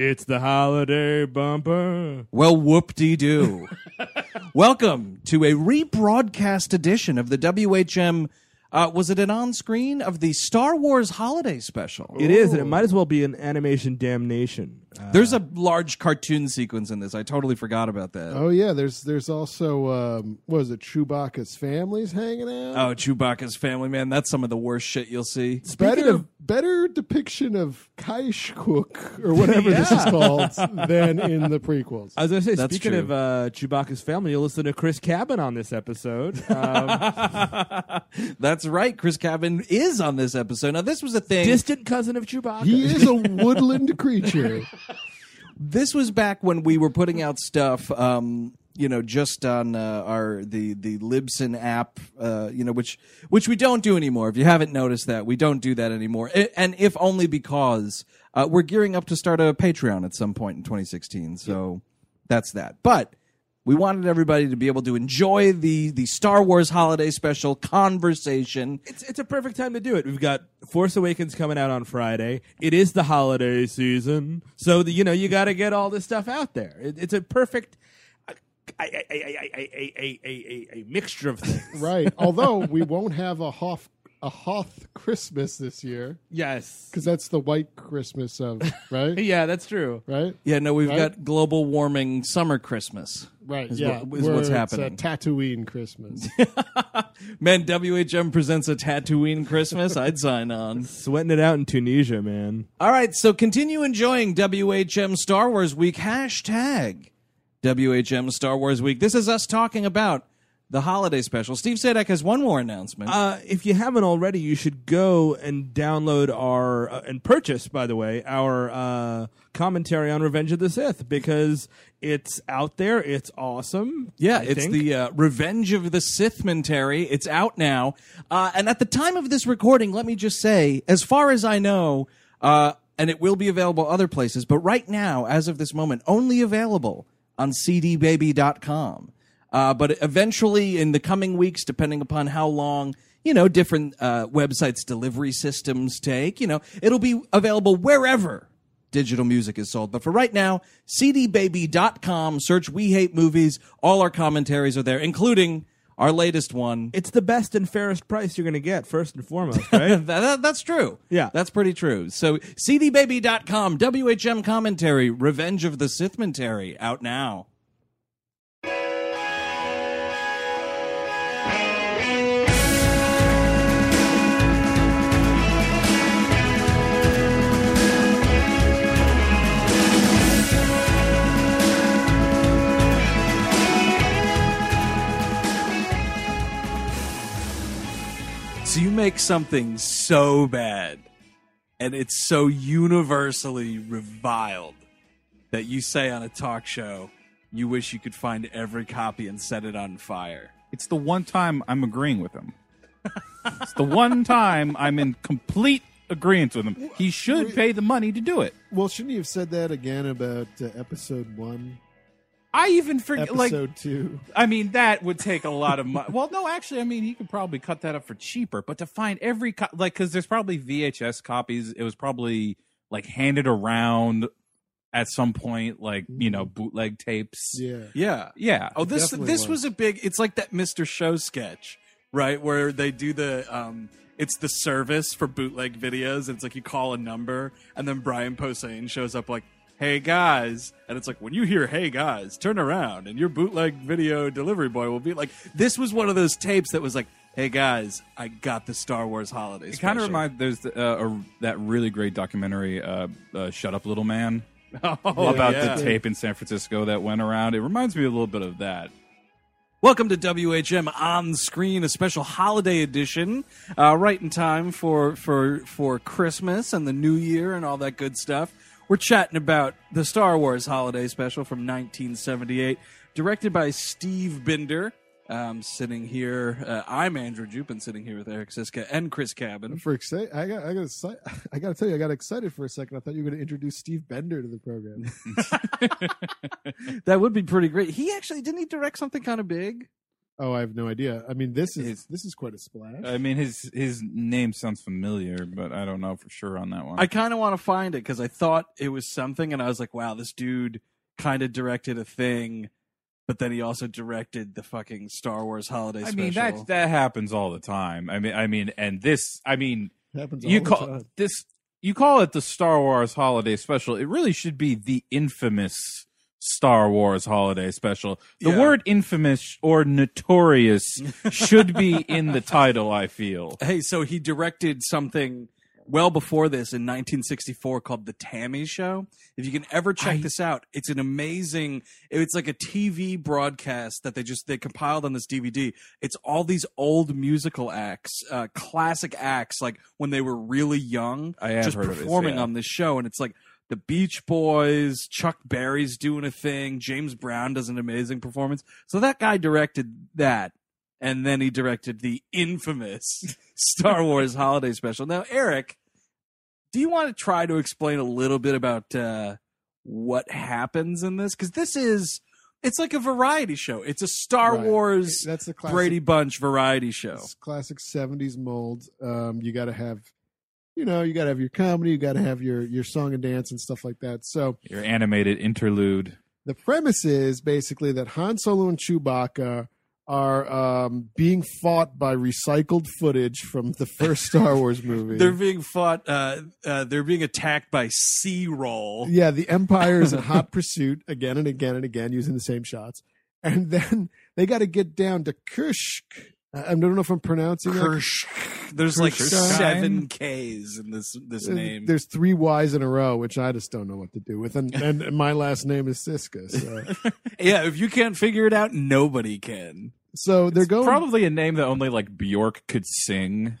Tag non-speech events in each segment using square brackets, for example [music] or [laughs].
It's the holiday bumper. Well, whoop de doo. [laughs] Welcome to a rebroadcast edition of the WHM. Uh, was it an on screen of the Star Wars holiday special? It is, and it might as well be an animation damnation. Uh, There's a large cartoon sequence in this. I totally forgot about that. Oh yeah, there's there's also um, what is it? Chewbacca's family's hanging out. Oh, Chewbacca's family, man. That's some of the worst shit you'll see. better of- better depiction of Kaishkuk or whatever this is called than in the prequels. I was going to say, That's speaking true. of uh, Chewbacca's family, you'll listen to Chris Cabin on this episode. Um, [laughs] That's right. Chris Cabin is on this episode. Now, this was a thing. distant cousin of Chewbacca. He is a woodland creature. [laughs] this was back when we were putting out stuff um you know just on uh, our the the libsyn app uh you know which which we don't do anymore. If you haven't noticed that we don't do that anymore. And if only because uh, we're gearing up to start a patreon at some point in 2016 so that's that. But we wanted everybody to be able to enjoy the the Star Wars holiday special conversation. It's it's a perfect time to do it. We've got Force Awakens coming out on Friday. It is the holiday season, so the, you know you got to get all this stuff out there. It, it's a perfect. A, a, a, a, a, a, a, a mixture of things. [laughs] Right. Although we won't have a Hoff a Hoth Christmas this year Yes. because that's the white Christmas of [laughs] right. Yeah, that's true. Right. Yeah, no, we've Right. got global warming summer Christmas. Right. Is yeah. what- is where what's it's uh, happening. A Tatooine Christmas. [laughs] Man, WHM presents a Tatooine Christmas. I'd sign on. [laughs] Sweating it out in Tunisia, man. All right, so continue enjoying WHM Star Wars Week. Hashtag WHM Star Wars Week. This is us talking about the holiday special. Steve Sajdak has one more announcement. Uh, if you haven't already, you should go and download our uh, and purchase, by the way, our uh, commentary on Revenge of the Sith because it's out there. It's awesome. yeah, I it's think. the uh, Revenge of the Sith Mentary. It's out now. Uh, and at the time of this recording, let me just say, as far as I know, uh, and it will be available other places, but right now, as of this moment, only available on cdbaby.com. Uh, but eventually, in the coming weeks, depending upon how long, you know, different uh, websites' delivery systems take, you know, it'll be available wherever digital music is sold. But for right now, cdbaby.com, search We Hate Movies. All our commentaries are there, including our latest one. It's the best and fairest price you're going to get, first and foremost, right? [laughs] That- that- that's true. Yeah. That's pretty true. So, cdbaby.com, WHM commentary, Revenge of the Sith Mentary, out now. So you make something so bad and it's so universally reviled that you say on a talk show you wish you could find every copy and set it on fire. It's the one time I'm agreeing with him. it's the one time I'm in complete agreement with him. He should pay the money to do it. well, shouldn't you have said that again about uh, episode one, I even forget. Like, episode two? I mean, that would take a lot of money. [laughs] well, no, actually, I mean, he could probably cut that up for cheaper. But to find every co- like, because there's probably VHS copies. It was probably like handed around at some point, like you know, bootleg tapes. Yeah. Yeah. Yeah. Oh, this this was. was a big. It's like that Mr. Show sketch, right? Where they do the um, it's the service for bootleg videos. It's like you call a number, and then Brian Posehn shows up like, "Hey guys," and it's like when you hear "Hey guys," turn around, and your bootleg video delivery boy will be like, "This was one of those tapes that was like." Hey guys, I got the Star Wars holiday. It kind of special." reminds there's uh, a, that really great documentary, uh, uh, "Shut Up, Little Man," [laughs] Oh, about yeah. the tape in San Francisco that went around. It reminds me a little bit of that. Welcome to WHM on screen, a special holiday edition, uh, right in time for for for Christmas and the New Year and all that good stuff. We're chatting about the Star Wars holiday special from 1978, directed by Steve Binder. Um, sitting here, uh, I'm Andrew Jupin, sitting here with Eric Siska and Chris Cabin. For excited, I got, I got, exci- [laughs] I got to tell you, I got excited for a second. I thought you were going to introduce Steve Bender to the program. [laughs] [laughs] that would be pretty great. He actually didn't he direct something kind of big? Oh, I have no idea. I mean, this is His- this is quite a splash. I mean, his his name sounds familiar, but I don't know for sure on that one. I kind of want to find it because I thought it was something, and I was like, wow, this dude kind of directed a thing, but then he also directed the fucking Star Wars holiday I special. mean, that that happens all the time. I mean, I mean, and this, I mean, happens all you the call time. this you call it the Star Wars Holiday Special. It really should be the infamous Star Wars Holiday Special. The Yeah. word infamous or notorious should be in the title. I feel. [laughs] hey, so he directed something well before this in 1964 called The T.A.M.I. Show. If you can ever check I- this out, it's an amazing. It's like a TV broadcast that they just they compiled on this DVD. It's all these old musical acts, uh, classic acts, like when they were really young, just of this, performing yeah. on this show, and it's like. The Beach Boys, Chuck Berry's doing a thing, James Brown does an amazing performance. So that guy directed that and then he directed the infamous [laughs] Star Wars holiday special. Now, Eric, do you want to try to explain a little bit about uh, what happens in this? Because this is it's like a variety show. It's a Star Right. Wars That's the classic, Brady Bunch variety show. it's classic '70s mold. Um, you got to have, you know, you got to have your comedy, you got to have your your song and dance and stuff like that. So Your animated interlude. the premise is basically that Han Solo and Chewbacca are um, being fought by recycled footage from the first Star [laughs] Wars movie. They're being fought. Uh, uh, they're being attacked by C roll. Yeah, the Empire is in [laughs] hot pursuit again and again and again using the same shots. And then they got to get down to Kursk. I don't know if I'm pronouncing it. Kirsch. There's like seven K's in this this Uh, name. There's three Y's in a row, which I just don't know what to do with. And, [laughs] and my last name is Siska. So, [laughs] yeah, if you can't figure it out, nobody can. so they're going. Probably a name that only like Bjork could sing.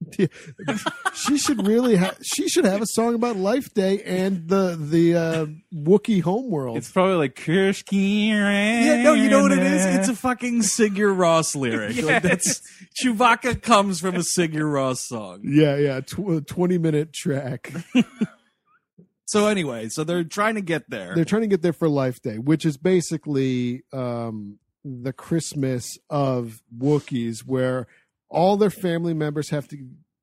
[laughs] she should really have. She should have a song about Life Day and the the uh, Wookiee homeworld. It's probably like Kirski. Yeah, no, you know what it is? It's a fucking Sigur Rós lyric. Like, that's Chewbacca comes from a Sigur Rós song. yeah, yeah, tw- twenty minute track. [laughs] So anyway, so they're trying to get there. they're trying to get there for Life Day, which is basically um, the Christmas of Wookiees, where all their family members have to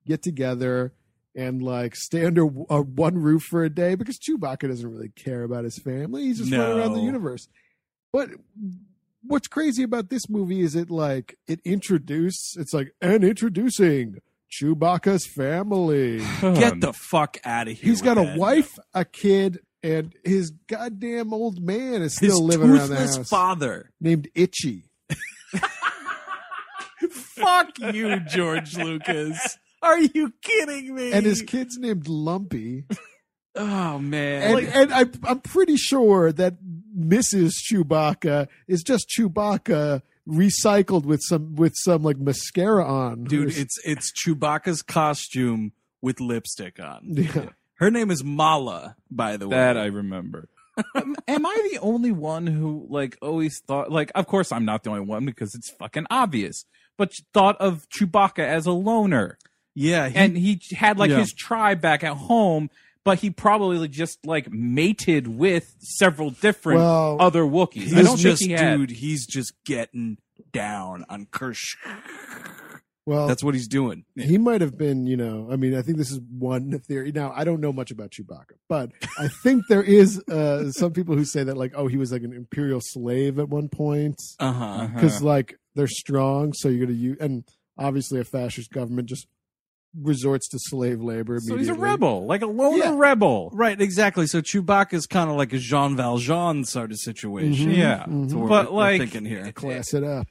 get together and like stay under uh, one roof for a day because Chewbacca doesn't really care about his family. He's just running around the universe. But what's crazy about this movie is it like it introduced it's like and introducing Chewbacca's family. Get the fuck out of here. He's got a that. wife, a kid, and his goddamn old man is His still living around the toothless house. father. named Itchy. [laughs] fuck you, George Lucas. Are you kidding me? And his kid's named Lumpy. oh man, And, and I, I'm pretty sure that Mrs. Chewbacca is just Chewbacca recycled with some with some like mascara on. dude, Or- it's it's Chewbacca's costume with lipstick on. [laughs] yeah. Her name is Mala, by the way. That I remember. am, am I the only one who like always thought like of course I'm not the only one because it's fucking obvious, but thought of Chewbacca as a loner. yeah, he, and he had like Yeah. his tribe back at home, but he probably just like mated with several different Well, other Wookiees. I don't just think he had. dude. He's just getting down on Kirsch. Well, That's what he's doing. he might have been, you know, I mean, I think this is one theory. Now, I don't know much about Chewbacca, but I think there is uh, [laughs] some people who say that, like, oh, he was like an imperial slave at one point. Uh huh. Uh-huh. because like they're strong, so you're gonna use, and obviously a fascist government just resorts to slave labor. so he's a immediately. rebel, like a loner Yeah. rebel. Right, exactly. So Chewbacca's kind of like a Jean Valjean sort of situation. Mhm, Yeah. mhm. That's what But, we're, we're like- thinking here. Class it up.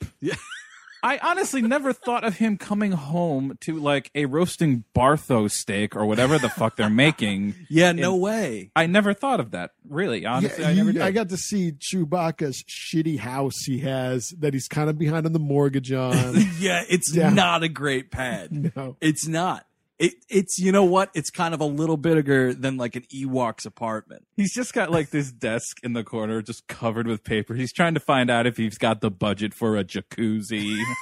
I honestly never thought of him coming home to like a roasting Bantha steak or whatever the fuck they're making. [laughs] Yeah, no way. I never thought of that. Really, honestly, Yeah, I never you- did. I got to see Chewbacca's shitty house he has that he's kind of behind on the mortgage on. [laughs] yeah, it's Yeah. not a great pad. [laughs] no. It's not. It, it's you know what? It's kind of a little bigger than like an Ewok's apartment. He's just got like this desk in the corner, just covered with paper. He's trying to find out if he's got the budget for a jacuzzi. [laughs]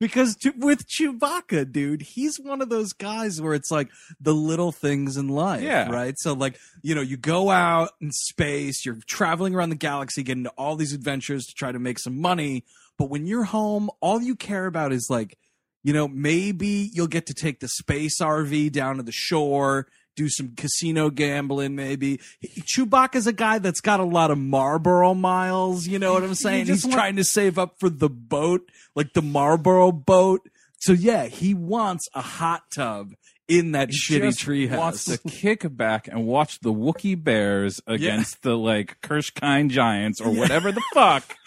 Because Chew- with Chewbacca, dude, he's one of those guys where it's like the little things in life, Yeah. right? So like, you know, you go out in space, you're traveling around the galaxy, getting into all these adventures to try to make some money, But when you're home, all you care about is like, you know, maybe you'll get to take the space RV down to the shore, do some casino gambling, maybe. Chewbacca's a guy that's got a lot of Marlboro miles, you know what I'm saying? just He's want- trying to save up for the boat, like the Marlboro boat. So yeah, he wants a hot tub in that He shitty just treehouse. Wants to kick back and watch the Wookiee Bears [laughs] against the like Kirschkind Giants or whatever the fuck. [laughs]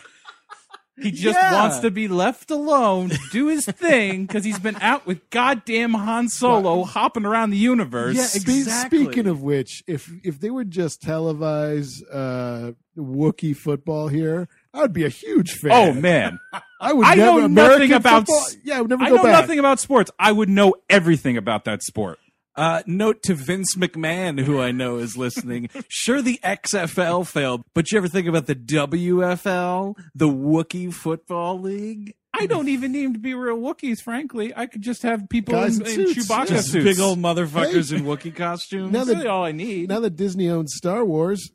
He just Yeah. wants to be left alone, do his thing, because he's been out with goddamn Han Solo hopping around the universe. Yeah, Exactly. Speaking of which, if if they would just televise uh, Wookiee football here, I would be a huge fan. oh man, I would. I never, know American nothing about football- s- Yeah, I would never I go know back. nothing about sports. I would know everything about that sport. Uh, note to Vince McMahon, who I know is listening. [laughs] sure, the XFL failed, but you ever think about the WFL, the Wookiee Football League? I don't even need to be real Wookiees, frankly. I could just have people Guys in, in in suits. Chewbacca Just suits. big old motherfuckers in Wookiee costumes. Now That's that- really all I need. now that Disney owns Star Wars,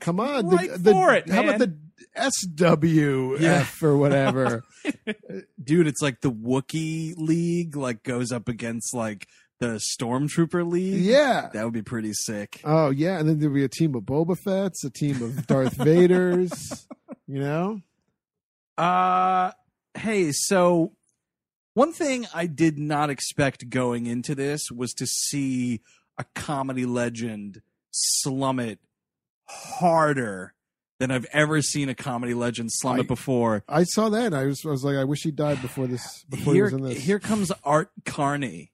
come on, Right the, the, for it, How about the SWF Yeah. or whatever? [laughs] Dude, it's like the Wookiee League, like goes up against like the Stormtrooper League. yeah. That would be pretty sick. Oh yeah, and then there'd be a team of Boba Fett's, a team of Darth [laughs] Vaders. You know, Uh, hey, so one thing I did not expect going into this was to see a comedy legend slum it harder than I've ever seen a comedy legend slum I- it before. I saw that. I was, I was like, I wish he died before this. Before he was in this. here comes Art Carney.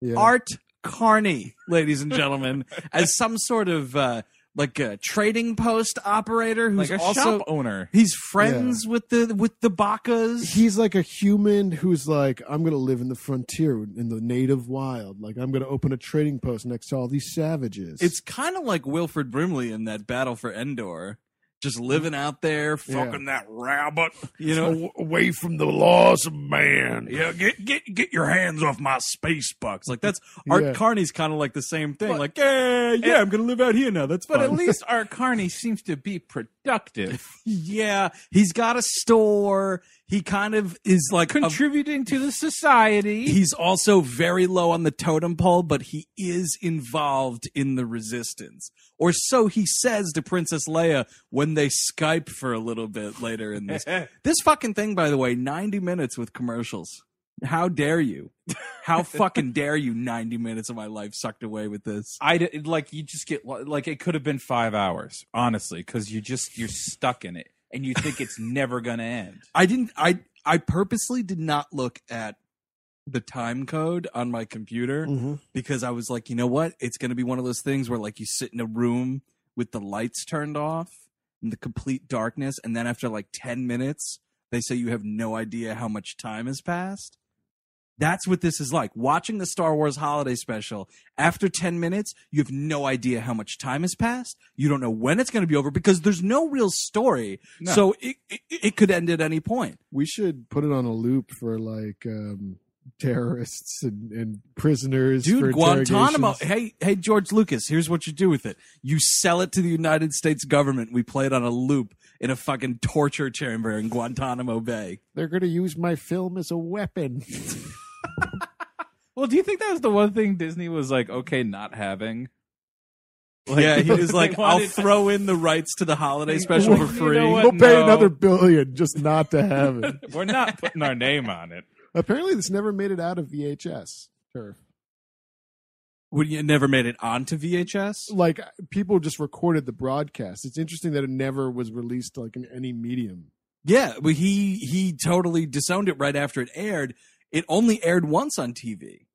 Yeah. Art Carney, ladies and gentlemen, [laughs] as some sort of uh, like a trading post operator who's like also owner. he's friends with the with the Bacas. He's like a human who's like, I'm gonna live in the frontier, in the native wild. Like I'm gonna open a trading post next to all these savages. It's kind of like Wilford Brimley in that Battle for Endor, just hmm? living out there, fucking that rabbit. You know, [laughs] away from the laws of man. yeah, get get get your hands off my space bucks. Like that's Art Yeah. Carney's kind of like the same thing. But- like, yeah, yeah, I'm gonna live out here now. That's But fun. at least Art Carney seems to be productive, [laughs] yeah, he's got a store. He kind of is like a contributing to the society. He's also very low on the totem pole, but he is involved in the resistance. Or so he says to Princess Leia when they Skype for a little bit later in this. [laughs] this fucking thing, by the way, 90 minutes with commercials. How dare you? How [laughs] fucking dare you? 90 minutes of my life sucked away with this. I like you just get like it could have been five hours, honestly, because you just you're stuck in it and you think it's never gonna end. [laughs] I didn't, I, I purposely did not look at the time code on my computer. Mhm. because I was like, you know what? It's going to be one of those things where like you sit in a room with the lights turned off in the complete darkness, and then after like 10 minutes, they say you have no idea how much time has passed. That's what this is like. Watching the Star Wars holiday special, after 10 minutes, you have no idea how much time has passed. You don't know when it's going to be over because there's no real story. No. So it, it, it could end at any point. We should put it on a loop for like um, terrorists and, and prisoners. for Dude, Guantanamo. Hey, hey, George Lucas. Here's what you do with it. You sell it to the United States government. We play it on a loop in a fucking torture chamber in Guantanamo Bay. They're gonna use my film as a weapon. [laughs] Well, do you think that was the one thing Disney was like okay not having? Like, yeah, he [laughs] was they like, "I'll wanted- throw in the rights to the holiday special Well, for you free." know what? we'll pay No. another billion just not to have it. [laughs] We're not putting our name on it. Apparently, this never made it out of VHS. Turf. Would you never made it onto VHS? Like people just recorded the broadcast. It's interesting that it never was released like in any medium. Yeah, but he he totally disowned it right after it aired. It only aired once on TV.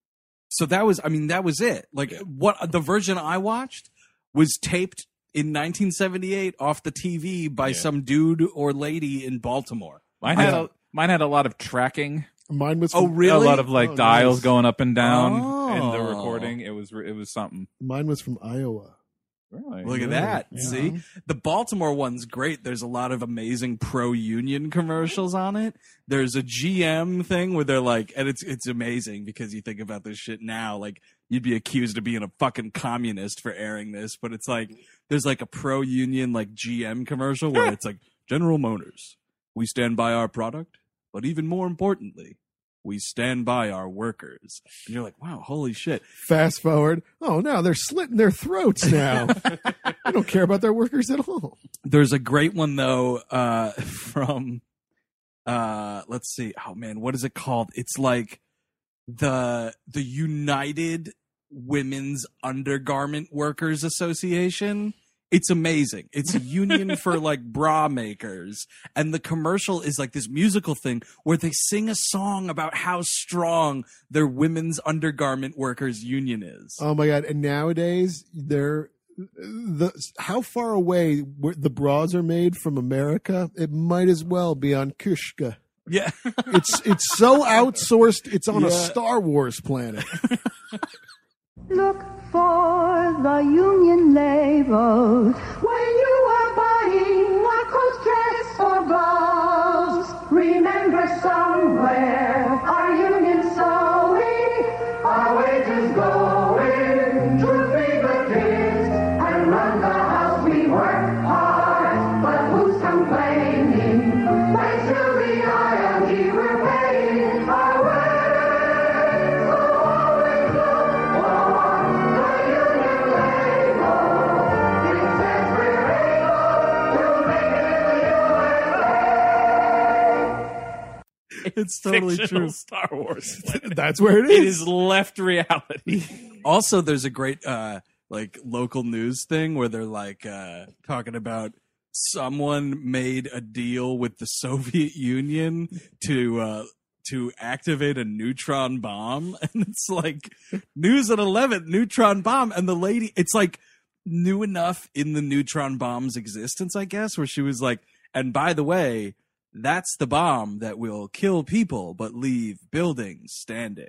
So that was I mean that was it. Like what the version I watched was taped in 1978 off the TV by Yeah. some dude or lady in Baltimore. Mine had a, mine had a lot of tracking. Mine was Oh, really? A lot of like Oh, dials nice. going up and down in the Oh. recording. It was it was something. Mine was from Iowa. Really? Look at that. Yeah. See? The Baltimore one's great. There's a lot of amazing pro union commercials on it. There's a GM thing where they're like and it's it's amazing because you think about this shit now, like you'd be accused of being a fucking communist for airing this, but it's like there's like a pro union like GM commercial where [laughs] it's like General Motors. We stand by our product but even more importantly, we stand by our workers. And you're like, wow, holy shit. Fast forward. Oh no, they're slitting their throats now. [laughs] I don't care about their workers at all. There's a great one though, uh, [laughs] from, uh, let's see. Oh man, what is it called? It's like the, the United Women's Undergarment Workers Association. It's amazing. It's a [laughs] union for like bra makers. And the commercial is like this musical thing where they sing a song about how strong their women's undergarment workers union is. Oh my god! And nowadays, they're the how far away where the bras are made from America. It might as well be on Kushka. yeah. [laughs] It's it's so outsourced. It's on a Star Wars planet. [laughs] Look for the union labels when you are buying a coat dress or blouse. Remember somewhere our union It's totally true. Star Wars. [laughs] That's where it it is. is left reality. [laughs] Also, there's a great uh like local news thing where they're like uh talking about someone made a deal with the Soviet Union to uh to activate a neutron bomb [laughs] and it's like news at 11 neutron bomb and the lady it's like new enough in the neutron bomb's existence I guess where she was like and by the way that's the bomb that will kill people but leave buildings standing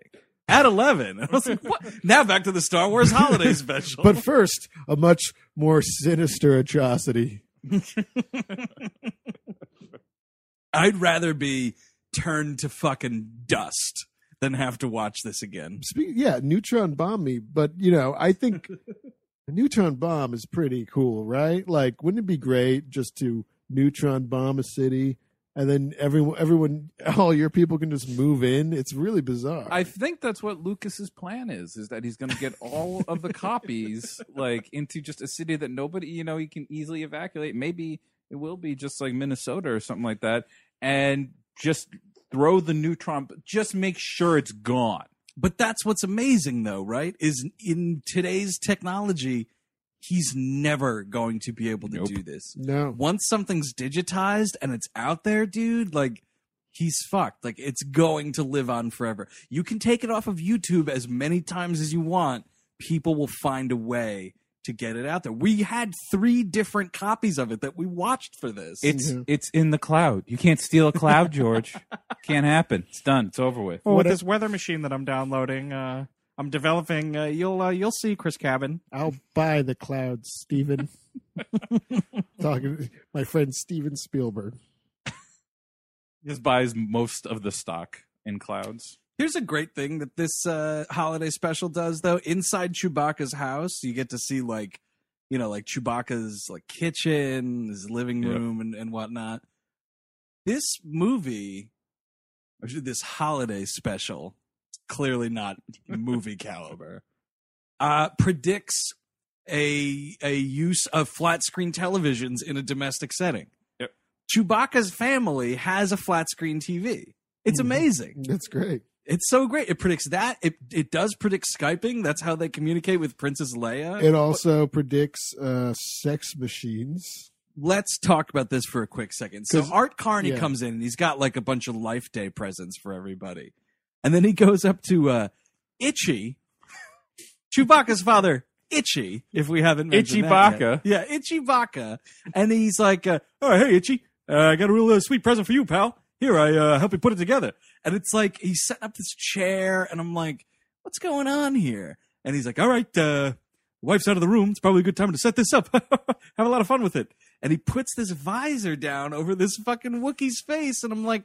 at 11 [laughs] I was like what now back to the Star Wars holiday [laughs] special But first, a much more sinister atrocity. [laughs] I'd rather be turned to fucking dust than have to watch this again. Yeah, neutron bomb me, but you know, I think a neutron bomb is pretty cool, right? Like, wouldn't it be great just to neutron bomb a city and then everyone, everyone, [laughs] all your people can just move in? It's really bizarre. I think that's what Lucas's plan is: is that he's going to get all of the copies like into just a city that nobody, you know, he can easily evacuate. Maybe it will be just like Minnesota or something like that, and just throw the neutron. Just make sure it's gone. But that's what's amazing though, right? Is in today's technology, he's never going to be able to Nope. do this. no, Once something's digitized and it's out there, dude, like he's fucked. Like it's going to live on forever. You can take it off of YouTube as many times as you want. People will find a way to get it out there. We had three different copies of it that we watched for this. It's Yeah. it's in the cloud. You can't steal a cloud, [laughs] George. can't happen. It's done. It's over with. Well, What with a- this weather machine that I'm downloading, uh, I'm developing. Uh, you'll uh, you'll see, Chris Cabin. I'll buy the clouds, Steven. [laughs] Talking my friend Steven Spielberg. Just buys most of the stock in clouds. Here's a great thing that this uh, holiday special does, though. Inside Chewbacca's house, you get to see like, you know, like Chewbacca's like kitchen, his living Yep. room, and, and whatnot. This movie, or this holiday special, clearly not movie caliber, uh, predicts a a use of flat screen televisions in a domestic setting. Yep. Chewbacca's family has a flat screen TV. It's Mhm. amazing. That's great. It's so great. It predicts that. It it does predict Skyping. That's how they communicate with Princess Leia. It also predicts uh, sex machines. Let's talk about this for a quick second. So Art Carney yeah. comes in and he's got like a bunch of Life Day presents for everybody. And then he goes up to uh Itchy, Chewbacca's father, Itchy, if we haven't mentioned Itchy yet. Yeah, Itchy Baka. And he's like, uh, oh, hey, Itchy, uh, I got a real uh, sweet present for you, pal. Here, I uh, help you put it together. And it's like, he's setting up this chair, and I'm like, what's going on here? And he's like, all right, uh, wife's out of the room. It's probably a good time to set this up. [laughs] Have a lot of fun with it. And he puts this visor down over this fucking Wookiee's face. And I'm like,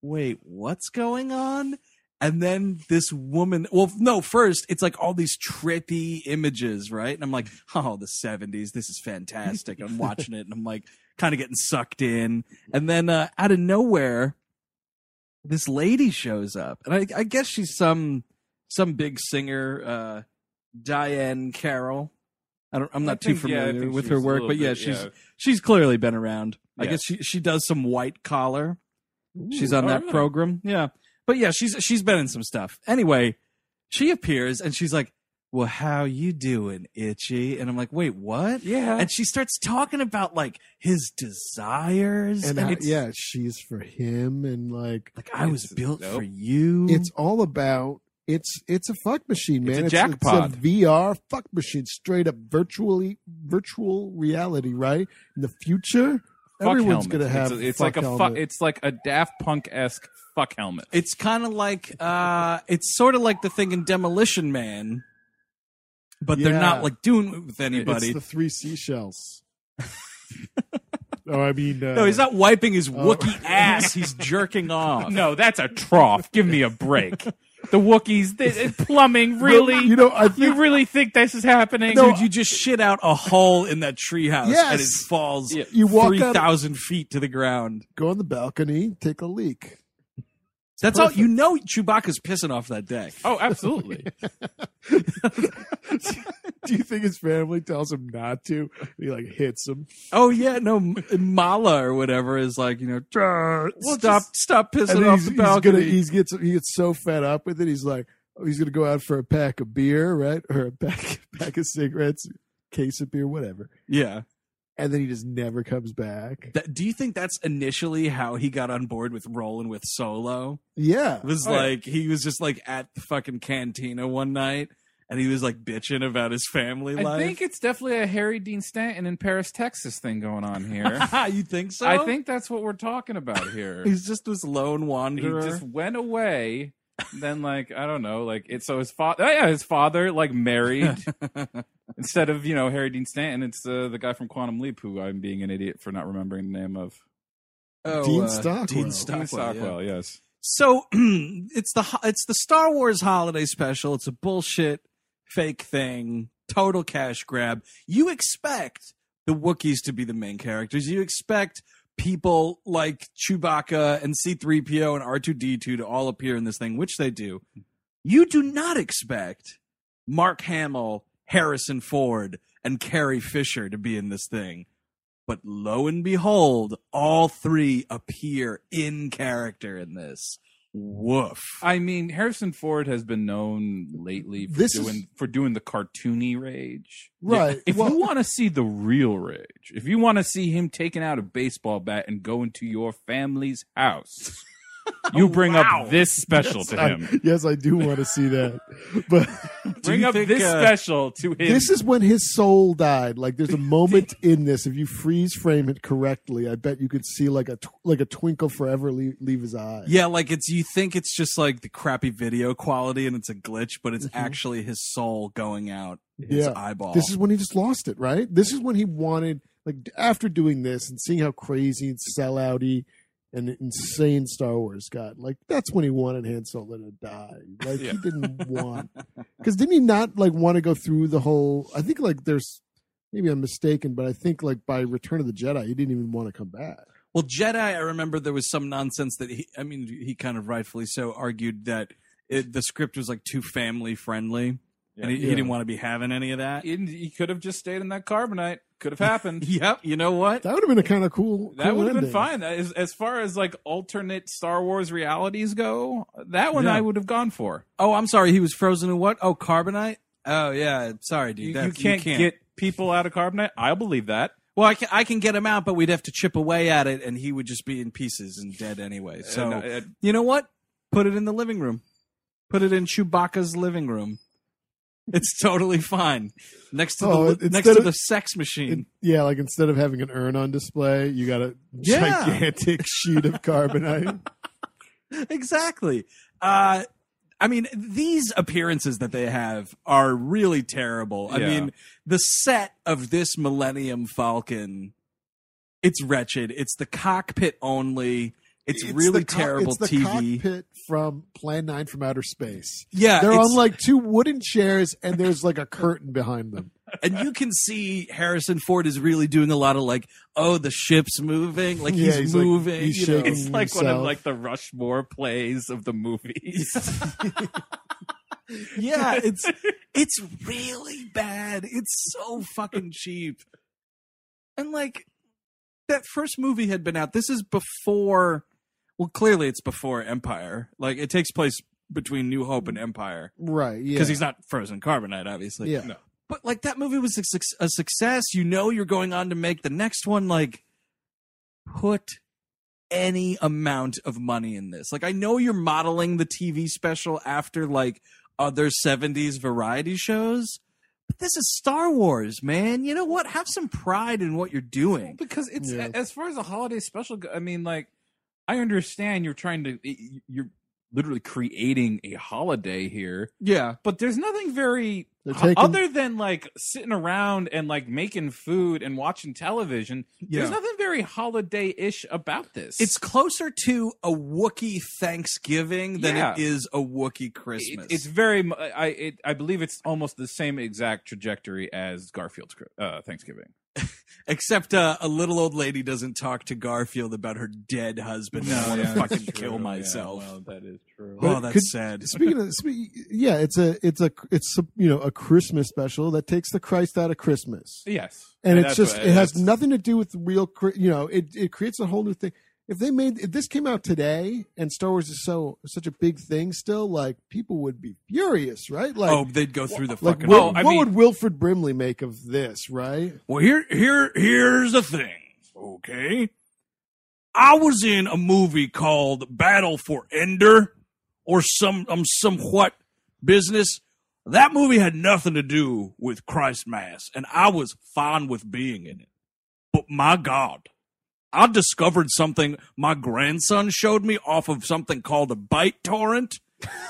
wait, what's going on? And then this woman, well, no, first, it's like all these trippy images, right? And I'm like, oh, the 70s, this is fantastic. I'm watching it and I'm like, kind of getting sucked in. And then uh, out of nowhere, this lady shows up, and I, I guess she's some some big singer, uh, Diahann Carroll. I don't, I'm not too think- yeah, familiar think with her work, but yeah, bit, she's yeah. she's clearly been around. I guess she she does some white collar. She's on that really? program. Yeah. But yeah, she's she's been in some stuff. Anyway, she appears and she's like, "Well, how you doing, Itchy?" And I'm like, "Wait, what?" Yeah. And she starts talking about like his desires And and, how- it's yeah, she's for him, and like like I was built dope. for you. it's all about it's it's a fuck machine, It's man. a jackpot. It's a VR fuck machine, straight up virtually virtual reality, right? In the future, Fuck everyone's helmet. gonna have. It's, a- it's fuck like a fuck. It's like a Daft Punk esque fuck helmet. it's kind of like uh it's sort of like the thing in Demolition Man. But they're Yeah. not like doing it with anybody. It's the three seashells. [laughs] oh, I mean, uh, no, he's not wiping his Oh. Wookiee [laughs] ass. He's jerking off. No, that's a trough. Give me a break. [laughs] The Wookiees, the, the plumbing, [laughs] really? You know, I You really think this is happening? Dude, you just shit out a hole in that treehouse and it Yes. falls You walk three out- thousand feet to the ground. go on the balcony, take a leak. That's all you know. Chewbacca's pissing off that deck. Oh, absolutely. [laughs] Do you think his family tells him not to? He like hits him. Oh yeah, no, M- Mala or whatever is like you know, well, stop, stop pissing off he's, the he's balcony. gonna he gets he gets so fed up with it. He's like, oh, he's gonna go out for a pack of beer, right, or a pack [laughs] pack of cigarettes, case of beer, whatever. yeah. And then he just never comes back. That, do you think that's initially how he got on board with rolling with Solo? Yeah, It was Oh, yeah. like he was just like at the fucking cantina one night and he was like bitching about his family I life. think it's definitely a Harry Dean Stanton in Paris, Texas thing going on here. [laughs] you think so? I think that's what we're talking about here. he's just this lone wanderer. he just went away. Then, like, I don't know, like, it's so his father, oh, yeah, his father, like, married [laughs] instead of, you know, Harry Dean Stanton, it's uh, the guy from Quantum Leap who I'm being an idiot for not remembering the name of. Oh, Dean uh, Stockwell. Dean Dean Stockwell. Yeah. Yes. So [clears throat] it's the it's the Star Wars holiday special. It's a bullshit fake thing, total cash grab. You expect the Wookiees to be the main characters. You expect people like Chewbacca and C3PO and R2D2 to all appear in this thing, which they do. You do not expect Mark Hamill, Harrison Ford, and Carrie Fisher to be in this thing. But lo and behold, all three appear in character in this. Woof. I mean, Harrison Ford has been known lately for This is- doing for doing the cartoony rage. right. If well, you want to see the real rage, if you want to see him taking out a baseball bat and go into your family's house, you bring wow. up this special to I- him. yes, I do want to see that, [laughs] but Bring up think, this uh, special to him. this is when his soul died. Like, there's a [laughs] moment in this. If you freeze frame it correctly, I bet you could see like a tw- like a twinkle forever leave, leave his eye. Yeah, like it's you think it's just like the crappy video quality and it's a glitch, but it's actually his soul going out his Yeah. eyeball. This is when he just lost it, right? This is when he wanted, like, after doing this and seeing how crazy and sellouty and insane Star Wars got, like, that's when he wanted Han Solo to die. Like, he didn't [laughs] want, because didn't he not like want to go through the whole? I think like there's maybe I'm mistaken, but I think like by Return of the Jedi, he didn't even want to come back. Well, Jedi, I remember there was some nonsense that he, I mean, he kind of rightfully so argued that it, the script was like too family friendly. And he, he didn't want to be having any of that. He, he could have just stayed in that carbonite. Could have happened. [laughs] Yep. You know what? That would have been a kind of cool. That cool would have been fine. As, as far as like alternate Star Wars realities go, that one Yeah. I would have gone for. Oh, I'm sorry. He was frozen in what? Oh, carbonite? Oh, yeah. Sorry, dude. You, That- you, can't get people out of carbonite. I'll believe that. Well, I can, I can get him out, but we'd have to chip away at it, and he would just be in pieces and dead anyway. So, And, uh, you know what? Put it in the living room. Put it in Chewbacca's living room. It's totally fine. Next to Oh, the next to of- the sex machine. It- yeah, like instead of having an urn on display, you got a Yeah. gigantic [laughs] sheet of carbonite. exactly. Uh, I mean, these appearances that they have are really terrible. I Yeah. mean, the set of this Millennium Falcon, it's wretched. It's the cockpit only. It's, really the co- terrible it's the TV. cockpit from Plan Nine from Outer Space. Yeah, They're on like two wooden chairs, and there's like a curtain behind them. and you can see Harrison Ford is really doing a lot of like, oh, the ship's moving, like Yeah, he's, he's like- moving. he's you know? It's like one of like the Rushmore plays of the movies. [laughs] yeah, it's it's really bad. It's so fucking cheap. And like that first movie had been out. This is before well, clearly it's before Empire. Like it takes place between New Hope and Empire. Right. Yeah. Because he's not frozen carbonite, obviously. Yeah. No. But like that movie was a, suc- a success. You know you're going on to make the next one. Like, put any amount of money in this. Like, I know you're modeling the TV special after like other '70s variety shows, but this is Star Wars, man. You know what? Have some pride in what you're doing. because it's Yeah. as far as a holiday special. I mean, like I understand you're trying to you're literally creating a holiday here, Yeah. but there's nothing very taking- other than like sitting around and like making food and watching television. Yeah. There's nothing very holiday ish about this. It's closer to a Wookiee Thanksgiving than Yeah. it is a Wookiee It- Christmas. it's very. I it, I believe it's almost the same exact trajectory as Garfield's uh, Thanksgiving. [laughs] Except uh, a little old lady doesn't talk to Garfield about her dead husband. I want to fucking kill myself. well, that is true. oh, that's could- sad. Speaking of, spe- yeah, it's a, it's a, it's a, you know, a Christmas special that takes the Christ out of Christmas, yes, and it's just, what- it has nothing to do with real, you know, it, it creates a whole new thing. If they made, if this came out today and Star Wars is so such a big thing still, like people would be furious, right? Like, oh, they'd go through the like fucking. what, Oh, what mean- would Wilford Brimley make of this, right? Well, here, here, here's the thing. Okay, I was in a movie called Battle for Endor, or some, um, somewhat business. That movie had nothing to do with Christ Mass, and I was fine with being in it. But my God, I discovered something my grandson showed me off of something called a bite torrent,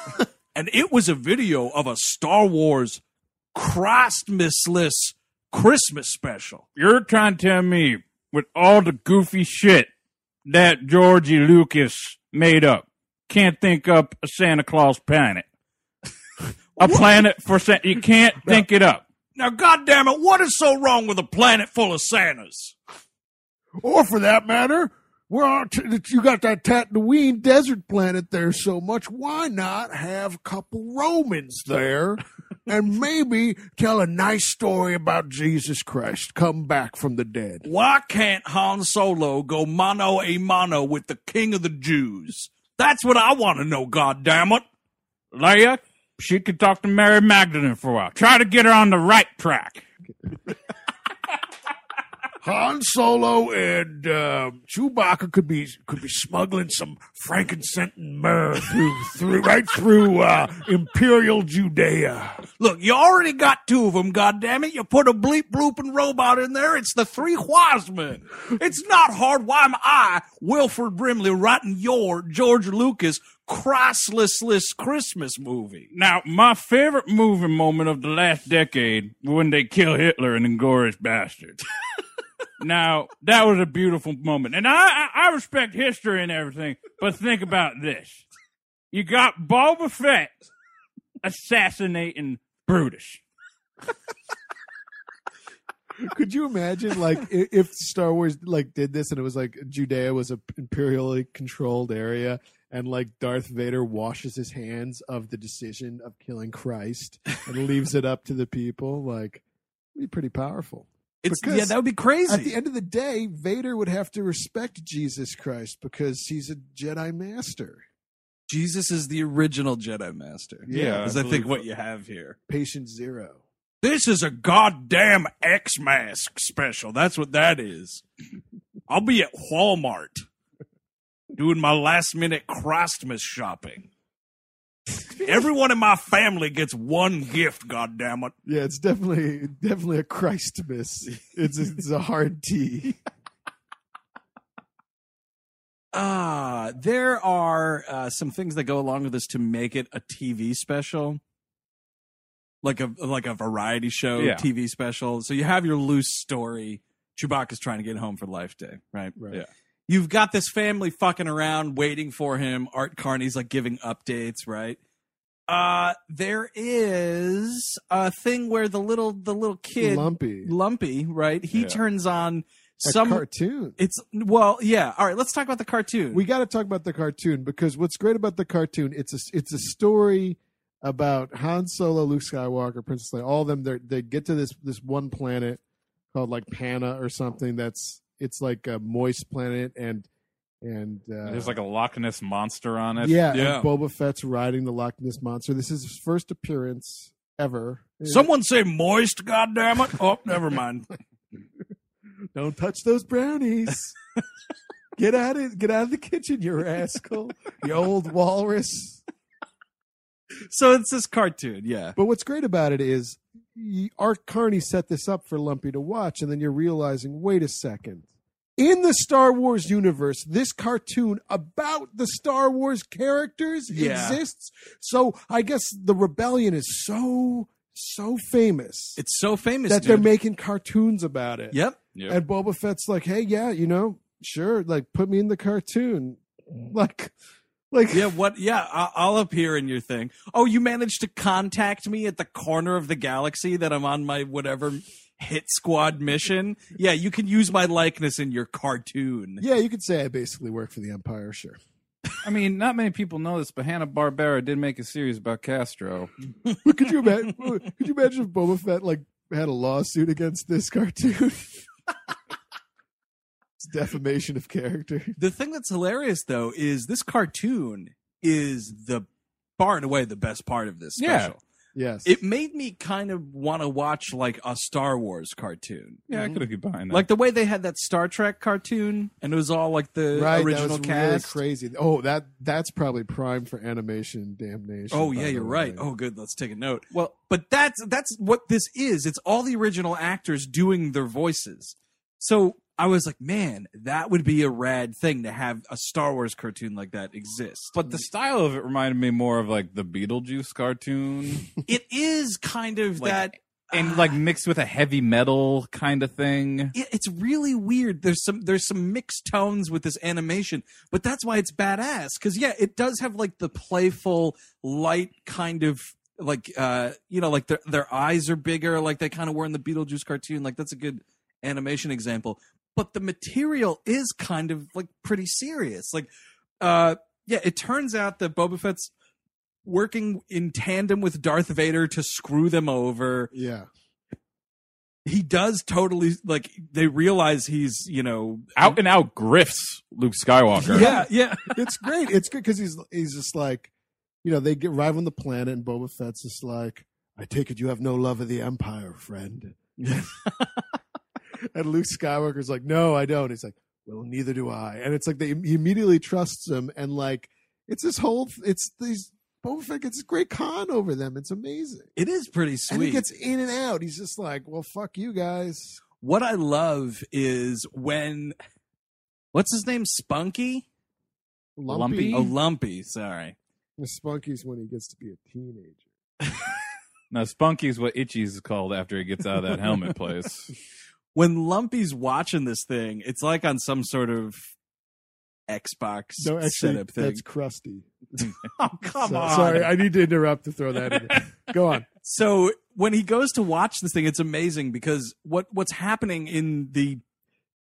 [laughs] and it was a video of a Star Wars Christmasless Christmas special. You're trying to tell me with all the goofy shit that Georgie Lucas made up, can't think up a Santa Claus planet. [laughs] a planet for Santa. You can't think it up. Now, goddamn it, what is so wrong with a planet full of Santas? Or for that matter, well, t- you got that Tatooine desert planet there so much. Why not have a couple Romans there [laughs] and maybe tell a nice story about Jesus Christ come back from the dead? Why can't Han Solo go mano a mano with the King of the Jews? That's what I want to know, goddamn it. Leia, she could talk to Mary Magdalene for a while. Try to get her on the right track. [laughs] Han Solo and uh, Chewbacca could be could be smuggling some frankincense and myrrh through, through right through uh, Imperial Judea. Look, you already got two of them, goddammit. You put a bleep blooping robot in there, it's the three wise men. It's not hard. Why am I, Wilford Brimley, writing your George Lucas Christless Christmas movie? Now, my favorite movie moment of the last decade when they kill Hitler in Inglourious Basterds. [laughs] now, that was a beautiful moment. And I, I, respect history and everything, but think about this. You got Boba Fett assassinating Brutus. Could you imagine, like, if Star Wars like did this and it was like Judea was a imperially controlled area, and like Darth Vader washes his hands of the decision of killing Christ and leaves it up to the people? Like, be pretty powerful. It's, Because yeah, that would be crazy. At the end of the day, Vader would have to respect Jesus Christ because he's a Jedi Master. Jesus is the original Jedi Master. Yeah, Is I I, think what you have here. Patient zero. This is a goddamn X Mask special. That's what that is. I'll be at Walmart doing my last minute Christmas shopping. Everyone in my family gets one gift, goddammit. Yeah, it's definitely definitely a Christmas. It's it's a hard T. [laughs] Ah, there are uh, some things that go along with this to make it a TV special, like a like a variety show Yeah. TV special. So you have your loose story. Chewbacca's trying to get home for Life Day, right? Right. Yeah. You've got this family fucking around, waiting for him. Art Carney's like giving updates, right? Uh, there is a thing where the little the little kid Lumpy. Lumpy, right? He Yeah. turns on A some. cartoon. It's well, yeah. All right, let's talk about the cartoon. We got to talk about the cartoon because what's great about the cartoon it's a it's a story about Han Solo, Luke Skywalker, Princess Leia. All of them they they get to this this one planet called like Pana or something. That's it's like a moist planet and and uh, There's like a Loch Ness monster on it. yeah, Yeah. And Boba Fett's riding the Loch Ness monster. This is his first appearance ever. Someone say moist, goddammit. Oh, never mind. [laughs] Don't touch those brownies. [laughs] get out of get out of the kitchen, you rascal. You old walrus. [laughs] so it's this cartoon, yeah. But what's great about it is y- Art Carney set this up for Lumpy to watch, and then you're realizing, wait a second. In the Star Wars universe, this cartoon about the Star Wars characters Yeah. exists. So I guess the rebellion is so so famous It's so famous that they're making cartoons about it. Yep. Yep. And Boba Fett's like, hey, yeah, you know, sure, like put me in the cartoon. [laughs] Like, like, Yeah, what? Yeah, I- I'll appear in your thing. Oh, you managed to contact me at the corner of the galaxy that I'm on my whatever hit squad mission. Yeah, you can use my likeness in your cartoon. yeah, you could say I basically work for the Empire, sure. I mean, not many people know this, but Hanna Barbera did make a series about Castro. [laughs] Could you imagine? could you imagine if Boba Fett like had a lawsuit against this cartoon? [laughs] it's [laughs] defamation of character. The thing that's hilarious though is this cartoon is the far and away the best part of this Yeah. special. Yes, It made me kind of want to watch like a Star Wars cartoon. Yeah, I mm-hmm. could have get behind that. Like the way they had that Star Trek cartoon and it was all like the right. original that was cast. really crazy. Oh, that that's probably prime for animation damnation. Oh yeah, you're right. Oh good, let's take a note. well, But that's that's what this is. It's all the original actors doing their voices. So I was like, man, that would be a rad thing to have a Star Wars cartoon like that exist. but the style of it reminded me more of like the Beetlejuice cartoon, [laughs] it is kind of Like, that and like mixed with a heavy metal kind of thing. it, it's really weird. There's some there's some mixed tones with this animation, but that's why it's badass. Because yeah, it does have like the playful, light kind of like uh you know like their their eyes are bigger, like they kind of were in the Beetlejuice cartoon. Like that's a good animation example. But the material is kind of like pretty serious. Like uh yeah, it turns out that Boba Fett's working in tandem with Darth Vader to screw them over Yeah, he does totally like they realize he's you know Out and out grifts Luke Skywalker. yeah yeah [laughs] it's great. It's good because he's he's just like, you know, they get arrive on the planet, and Boba Fett's just like, I take it you have no love of the Empire, friend. [laughs] and Luke Skywalker's like, No, I don't. He's like, Well, neither do I. And it's like they he immediately trusts him, and like it's this whole it's these Boba Fett gets this great con over them. It's amazing. it is pretty sweet. And he gets in and out. He's just like, Well, fuck you guys. what i love is when what's his name spunky Lumpy. oh lumpy sorry Spunky's when he gets to be a teenager. [laughs] Now Spunky's what Itchy's is called after he gets out of that helmet place. [laughs] when lumpy's watching this thing it's like on some sort of xbox No, actually, setup thing that's crusty. [laughs] oh come So- on Sorry, I need to interrupt to throw that in. [laughs] Go on. so when he goes to watch this thing, it's amazing because what what's happening in the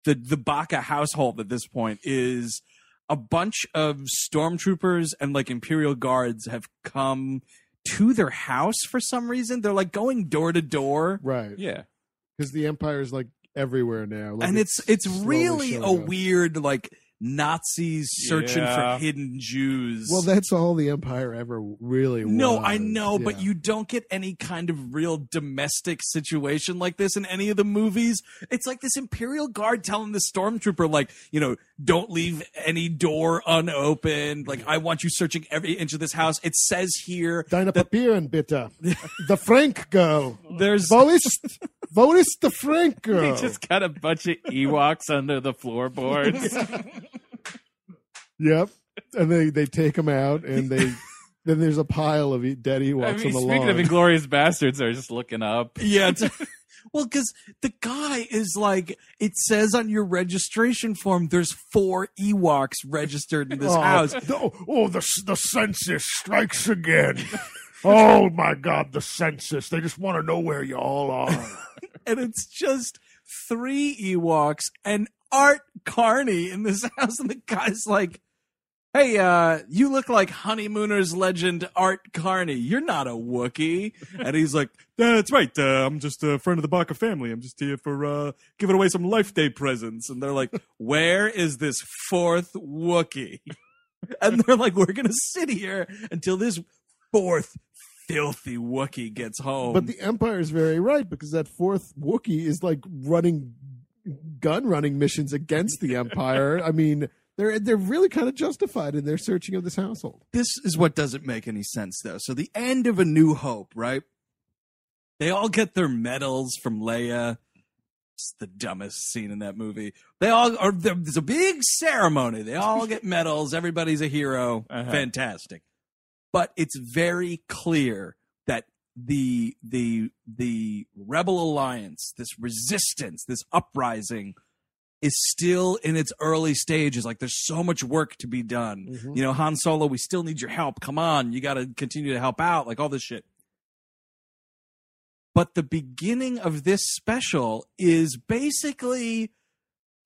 the the Baca household at this point is a bunch of stormtroopers and like imperial guards have come to their house for some reason. They're like going door to door. Right. Yeah. Because the Empire's like everywhere now. Like, and it's it's slowly really a up. weird like Nazis searching Yeah. for hidden Jews. Well, that's all the Empire ever really was. No, I know, but you don't get any kind of real domestic situation like this in any of the movies. It's like this Imperial Guard telling the stormtrooper, like, you know, don't leave any door unopened. Like, I want you searching every inch of this house. It says here Deine Papieren, bitte. the Frank girl. there's Wo ist, wo the Frank girl? He just got a bunch of Ewoks under the floorboards. [laughs] Yep. And they, they take him out, and they then there's a pile of e- dead Ewoks I on mean, the speaking lawn. of Inglourious Basterds, they're just looking up. yeah. It's, [laughs] well, because the guy is like, it says on your registration form, there's four Ewoks registered in this oh, house. no, oh, oh, the the census strikes again. [laughs] oh my God, the census. They just want to know where you all are. And it's just three Ewoks and Art Carney in this [laughs] house, and the guy's like, "Hey, uh, you look like Honeymooners legend Art Carney. You're not a Wookiee." And he's like, "That's right. Uh, I'm just a friend of the Barker family. I'm just here for uh, giving away some Life Day presents." And they're like, "Where is this fourth Wookiee?" [laughs] And they're like, "We're gonna sit here until this fourth." Filthy Wookiee gets home. But the Empire is very right because that fourth Wookiee is like running gun running missions against the Empire. [laughs] I mean, they're they're really kind of justified in their searching of this household. this is what doesn't make any sense though. So the end of A New Hope, right? They all get their medals from Leia. It's the dumbest scene in that movie. They all are there's a big ceremony. They all get medals. Everybody's a hero. Uh-huh. Fantastic. But it's very clear that the the the rebel alliance, this resistance, this uprising is still in its early stages. Like there's so much work to be done. Mhm. You know, Han Solo, we still need your help. Come on, you got to continue to help out. Like all this shit. But the beginning of this special is basically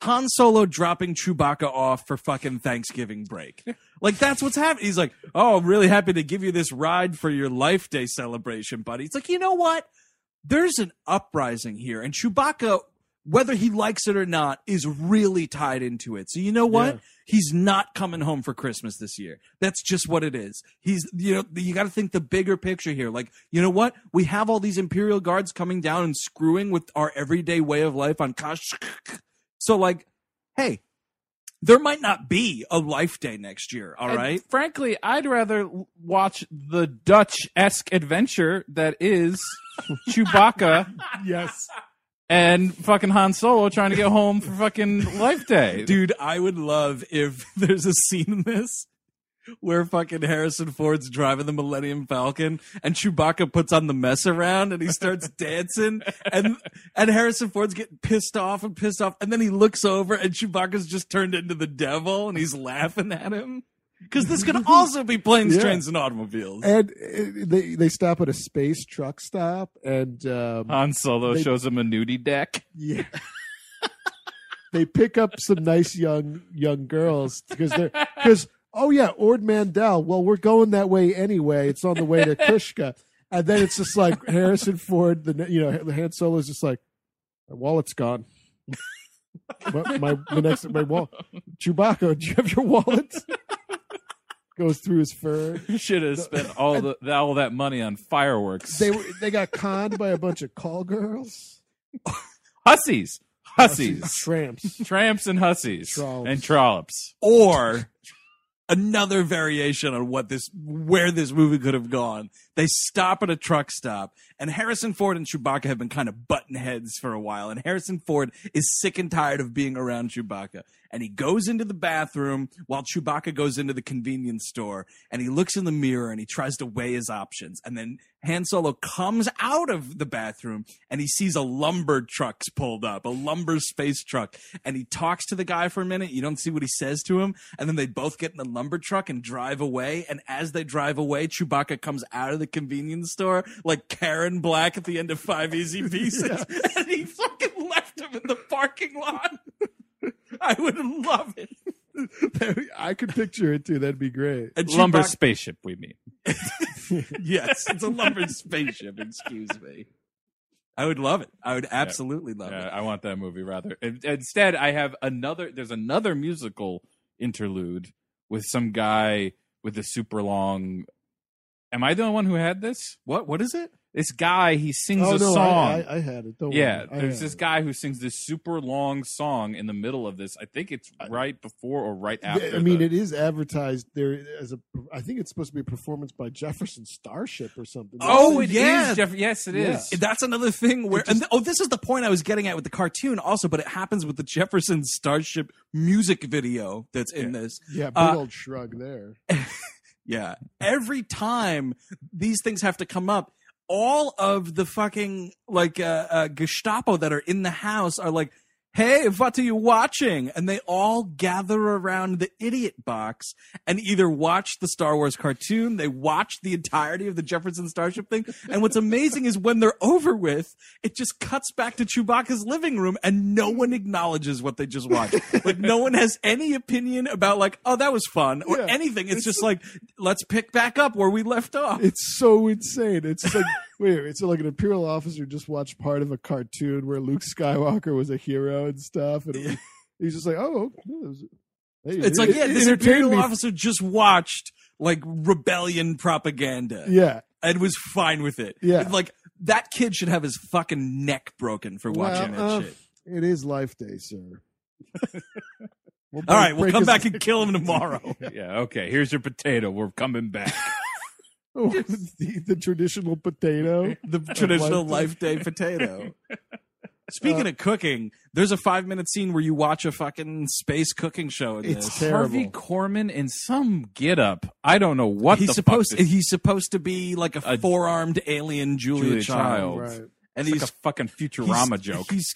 Han Solo dropping Chewbacca off for fucking Thanksgiving break. like that's what's happening. He's like, "Oh, I'm really happy to give you this ride for your Life Day celebration, buddy." It's like, you know what? There's an uprising here, and Chewbacca, whether he likes it or not, is really tied into it. So you know what? Yeah. He's not coming home for Christmas this year. That's just what it is. He's, you know, you got to think the bigger picture here. Like, you know what? We have all these Imperial guards coming down and screwing with our everyday way of life on Kash. So, like, hey, there might not be a life day next year. All And right. frankly, I'd rather watch the Dutch esque adventure that is [laughs] Chewbacca Yes. and fucking Han Solo trying to get home for fucking Life Day. Dude, I would love if [laughs] there's a scene in this where fucking Harrison Ford's driving the Millennium Falcon and Chewbacca puts on the mess around and he starts [laughs] dancing and and Harrison Ford's getting pissed off and pissed off and then he looks over and Chewbacca's just turned into the devil and he's laughing at him. Because this could also be planes, Yeah. trains, and automobiles. And uh, they they stop at a space truck stop, and um, Han Solo They- shows him a nudie deck. yeah, they pick up some nice young young girls because they're because oh yeah, Ord Mantell. Well, we're going that way anyway. It's on the way to [laughs] Kashyyyk, and then it's just like Harrison Ford. The you know the Han Solo is just like my wallet's gone. [laughs] my, my the next my wall Chewbacca. Do you have your wallet? Goes through his fur. Should have spent all the all that money on fireworks. They were they got conned by a bunch of call girls. hussies, hussies, Tramps. tramps, and hussies, Trollops. and trollops. or another variation on what this where this movie could have gone. They stop at a truck stop, and Harrison Ford and Chewbacca have been kind of button heads for a while, and Harrison Ford is sick and tired of being around Chewbacca. And he goes into the bathroom while Chewbacca goes into the convenience store, and he looks in the mirror and he tries to weigh his options. And then Han Solo comes out of the bathroom and he sees a lumber truck's pulled up, a lumber space truck, and he talks to the guy for a minute. You don't see what he says to him, and then they both get in the lumber truck and drive away. And as they drive away, Chewbacca comes out of the convenience store like Karen Black at the end of Five Easy [laughs] Pieces, and he fucking left him in the parking lot. I would love it. [laughs] I could picture it too. That'd be great. And Lumber Chewbacca- spaceship, we mean. [laughs] yes, it's a lumber spaceship. Excuse me. I would love it. I would absolutely love Yeah, it. I want that movie rather. Instead, I have another. There's another musical interlude with some guy with a super long. Am I the only one who had this? What? What is it? This guy, he sings Oh a no, song. I, I, I had it. Don't yeah, worry. There's had this it. guy who sings this super long song in the middle of this. I think it's right before or right after. I mean, the- it is advertised there as a. I think it's supposed to be a performance by Jefferson Starship or something. Oh, it yeah. is Jeff- yes, it Yeah. is. That's another thing where, just- and oh, this is the point I was getting at with the cartoon also, but it happens with the Jefferson Starship music video that's in this. yeah, big uh, old shrug there. [laughs] Yeah. Every time these things have to come up, all of the fucking like uh, uh, Gestapo that are in the house are like, Hey, what are you watching? And they all gather around the idiot box and either watch the Star Wars cartoon, they watch the entirety of the Jefferson Starship thing. And what's amazing is when they're over with, it just cuts back to Chewbacca's living room and no one acknowledges what they just watched. like no one has any opinion about like, oh, that was fun or Yeah. anything. It's, just like, let's pick back up where we left off. It's so insane. It's like wait, it's like an imperial officer just watched part of a cartoon where Luke Skywalker was a hero and stuff, and it was- he's just like, oh, okay, it was- hey, It's like, yeah, it this entertained imperial me. officer just watched like rebellion propaganda Yeah, and was fine with it. Yeah. Like that kid should have his fucking neck broken for watching Well, that uh, shit. It is Life Day, sir. [laughs] We'll All right, we'll come back and kill him tomorrow. [laughs] Yeah, okay. Here's your potato. We're coming back. [laughs] [laughs] the, the traditional potato. the traditional Life life day potato. [laughs] Speaking of cooking, there's a five minute scene where you watch a fucking space cooking show in It's this. terrible. Harvey Korman in some get up. I don't know what he's the supposed fuck this- he's supposed to be like a, A- four armed alien Julia, Julia Child. Child. Right. And It's he's like a fucking Futurama he's- joke. He's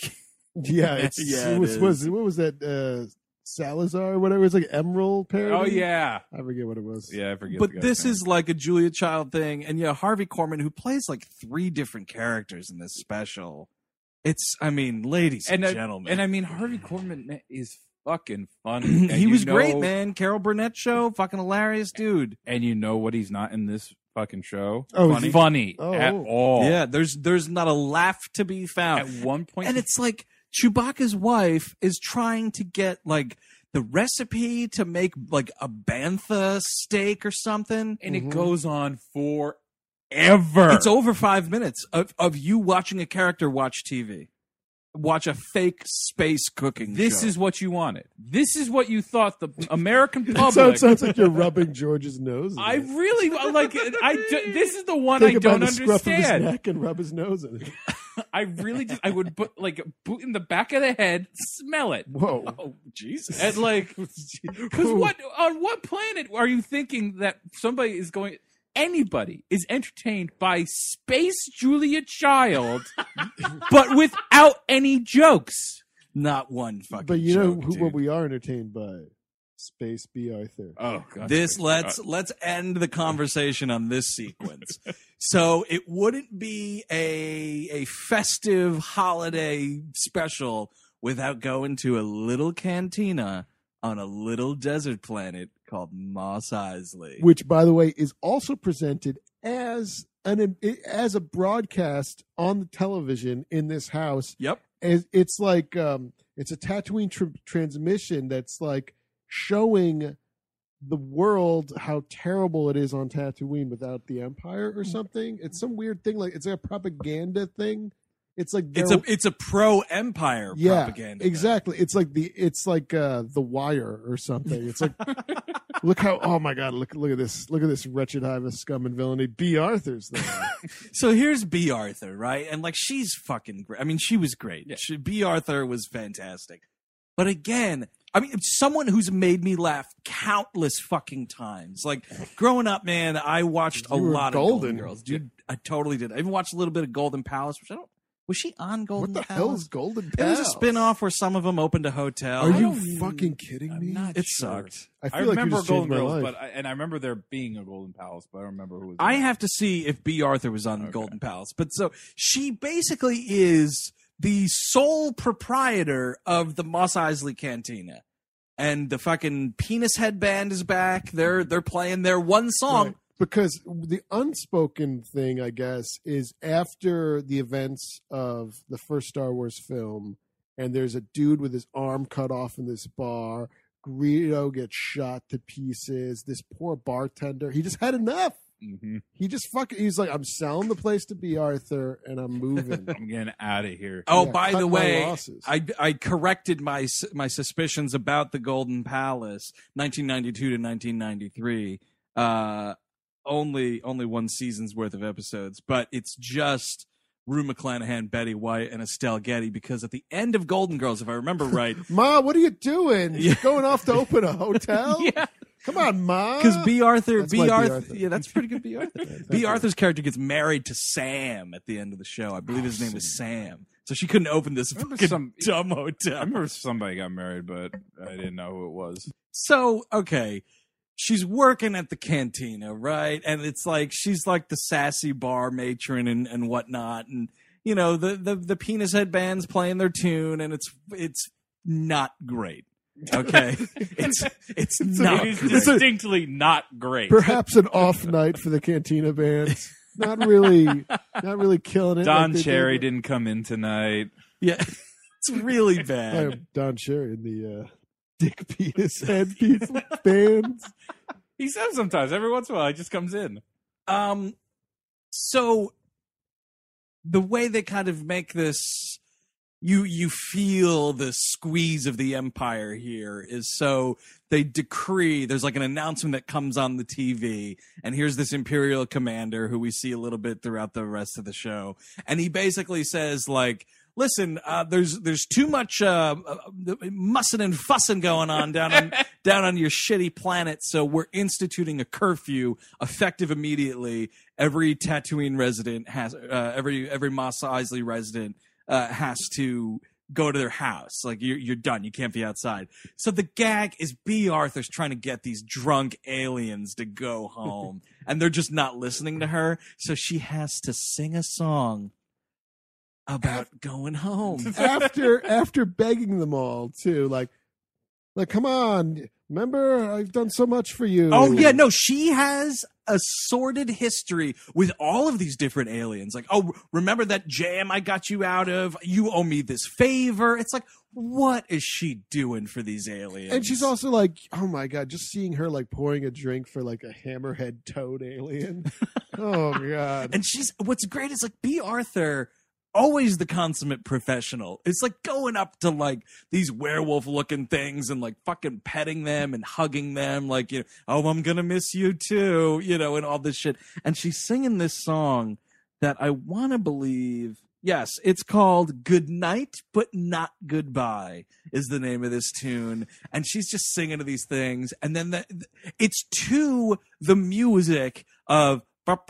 Yeah, [laughs] it's, Yeah, it it was, is. was what was that uh, Salazar or whatever? It was like Emeril parody. oh yeah, I forget what it was. yeah. I forget. but this is like a Julia Child thing, and yeah, Harvey Korman who plays like three different characters in this special. It's, I mean, ladies and, and I- gentlemen, and I mean Harvey Korman is fucking funny. [clears throat] He you was great, man. Carol Burnett show, fucking hilarious dude. And you know what? He's not in this fucking show. Oh, funny, funny Oh. at all. Yeah, there's there's not a laugh to be found. At one point, and it's like Chewbacca's wife is trying to get like the recipe to make like a bantha steak or something. and Mhm. it goes on forever. It's over five minutes of, of you watching a character watch TV, watch a fake space cooking. This show. is what you wanted. This is what you thought the American [laughs] It public. sounds, sounds like you're rubbing George's nose. I it. really like. I do- this is the one Take I him don't the scruff of his understand. neck and rub his nose in it. I really just I would put like boot in the back of the head, smell it, Whoa. oh Jesus. and like [laughs] because what on what planet are you thinking that somebody is going? Anybody is entertained by Space Julia Child, [laughs] but without any jokes. Not one fucking. But you know joke, who, dude. what we are entertained by? Space Bea Arthur. Oh god! this let's let's end the conversation on this sequence. [laughs] so it wouldn't be a a festive holiday special without going to a little cantina on a little desert planet called Mos Eisley. which by the way is also presented as an as a broadcast on the television in this house Yep. It's like um it's a Tatooine tr- transmission that's like showing the world how terrible it is on Tatooine without the Empire or something. It's some weird thing like it's like a propaganda thing. It's like It's a it's a pro empire yeah, propaganda. exactly. It's like the it's like uh the Wire or something. It's like [laughs] look how oh my god look look at this look at this wretched hive of scum and villainy. Bea Arthur's there. [laughs] So here's Bea Arthur, right? And like she's fucking great. I mean, she was great. She, Bea Arthur was fantastic. But again, I mean, someone who's made me laugh countless fucking times. Like growing up, man, I watched a You were lot of golden. Golden Girls, dude. I totally did. I even watched a little bit of Golden Palace, which I don't. Was she on Golden what the Palace? hell is Golden Palace? It was a Pals? spin-off where some of them opened a hotel. Are I you don't even- fucking kidding me? not It sure. sucked. I I feel like you remember just changed Golden my Girls, life. but I, and I remember there being a Golden Palace, but I don't remember who was. in I it. have to see if Bea Arthur was on Okay. Golden Palace. But so she basically is the sole proprietor of the Mos Eisley Cantina. And the fucking penis headband is back. They're they're playing their one song. Right. Because the unspoken thing, I guess, is after the events of the first Star Wars film, and there's a dude with his arm cut off in this bar. Greedo gets shot to pieces. This poor bartender, he just had enough. Mhm. He just fucking, he's like, I'm selling the place to Bea Arthur, and I'm moving. [laughs] I'm getting out of here. Oh, Yeah, by the way. I I corrected my my suspicions about the Golden Palace, 1992 to 1993. Uh, only only one season's worth of episodes, but it's just Rue McClanahan, Betty White, and Estelle Getty. Because at the end of Golden Girls, if I remember [laughs] right, Ma, what are you doing? Yeah. Going off to open a [laughs] hotel? yeah, Come on, Ma. because Bea Arthur, That's B. my Bea Arthur, Arthur. yeah, that's pretty good. Bea Arthur. [laughs] Bea Arthur's character gets married to Sam at the end of the show. I believe his oh, name is Sam. so she couldn't open this remember fucking some- dumb I remember somebody got married, but I didn't know who it was. So, okay, she's working at the cantina, right? And it's like she's like the sassy bar matron and, and whatnot, and you know the, the the penis head band's playing their tune, and it's it's not great. Okay, [laughs] it's it's not. it is great. distinctly not great. Perhaps an off night for the Cantina bands. Not really, not really killing it. Don like they Cherry did. didn't come in tonight. Yeah, [laughs] it's really I bad. am Don Cherry in the uh, Dick Penis Head Piece bands. He says sometimes, every once in a while, he just comes in. Um, so the way they kind of make this, you you feel the squeeze of the empire here is so they decree. There's like an announcement that comes on the TV, and here's this imperial commander who we see a little bit throughout the rest of the show, and he basically says like. Listen, uh, there's there's too much uh, uh, mussing and fussing going on down on [laughs] down on your shitty planet, so we're instituting a curfew effective immediately. Every Tatooine resident has uh, every every Mos Eisley resident uh, has to go to their house. Like you're you're done. You can't be outside. So the gag is Bea Arthur's trying to get these drunk aliens to go [laughs] home, and they're just not listening to her. So she has to sing a song about going home. after after begging them all to like, like come on, remember I've done so much for you. Oh yeah, no, she has a sordid history with all of these different aliens. Like, oh, remember that jam I got you out of? You owe me this favor. It's like, what is she doing for these aliens? And she's also like, oh my god, just seeing her like pouring a drink for like a hammerhead toad alien. [laughs] oh god. and she's what's great is like Bea Arthur. Always the consummate professional. It's like going up to like these werewolf looking things and like fucking petting them and hugging them, like, you know, oh, I'm gonna miss you too, you know, and all this shit. And she's singing this song that I wanna believe, yes, it's called Good Night, but Not Goodbye is the name of this tune. And she's just singing to these things. And then the, it's to the music of like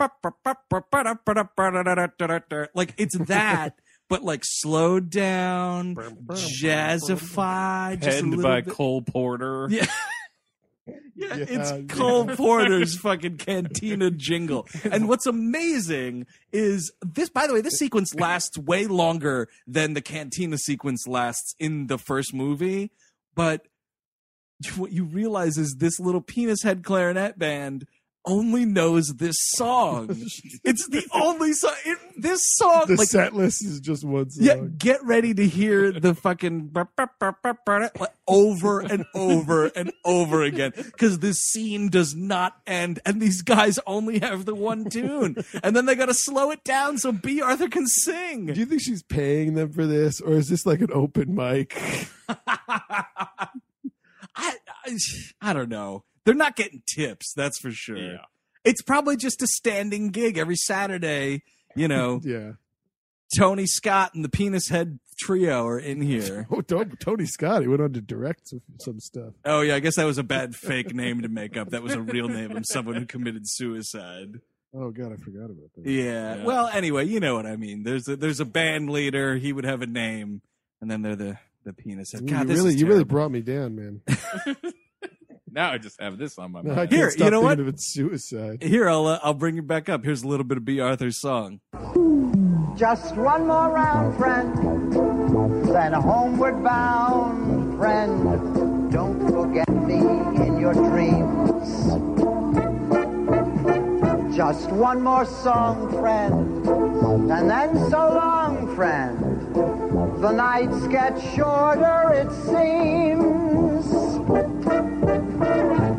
it's that, [laughs] but like slowed down, jazzified, just a Penned by bit- Cole Porter. Yeah. [laughs] Yeah, Yeah, it's yeah. Cole Porter's [laughs] fucking cantina jingle. And what's amazing is this, by the way, this sequence lasts way longer than the cantina sequence lasts in the first movie. But what you realize is this little penis head clarinet band only knows this song. [laughs] Oh, it's the only song. It, this song, the like, set list is just one song. yeah, get ready to hear the fucking [laughs] over and over and over again because this scene does not end, and these guys only have the one tune, and then they got to slow it down so Bea Arthur can sing. Do you think she's paying them for this, or is this like an open mic? [laughs] I, I I don't know. They're not getting tips, that's for sure. Yeah. It's probably just a standing gig every Saturday. You know, [laughs] Yeah. Tony Scott and the Penis Head Trio are in here. [laughs] Oh, Tony, Tony Scott. He went on to direct some, some stuff. Oh yeah, I guess that was a bad fake name to make up. That was a real name of someone who committed suicide. Oh God, I forgot about that. Yeah. Well, anyway, you know what I mean. There's a, there's a band leader. He would have a name, and then they're the the penis. head. God, you really, you really brought me down, man. [laughs] Now I just have this on my mind. can't Here, you know thinking what? Of it's suicide. Here, I'll uh, I'll bring you back up. Here's a little bit of Bea Arthur's song. Just one more round, friend. Then homeward bound, friend. Don't forget me in your dreams. Just one more song, friend. And then so long, friend. The nights get shorter, it seems.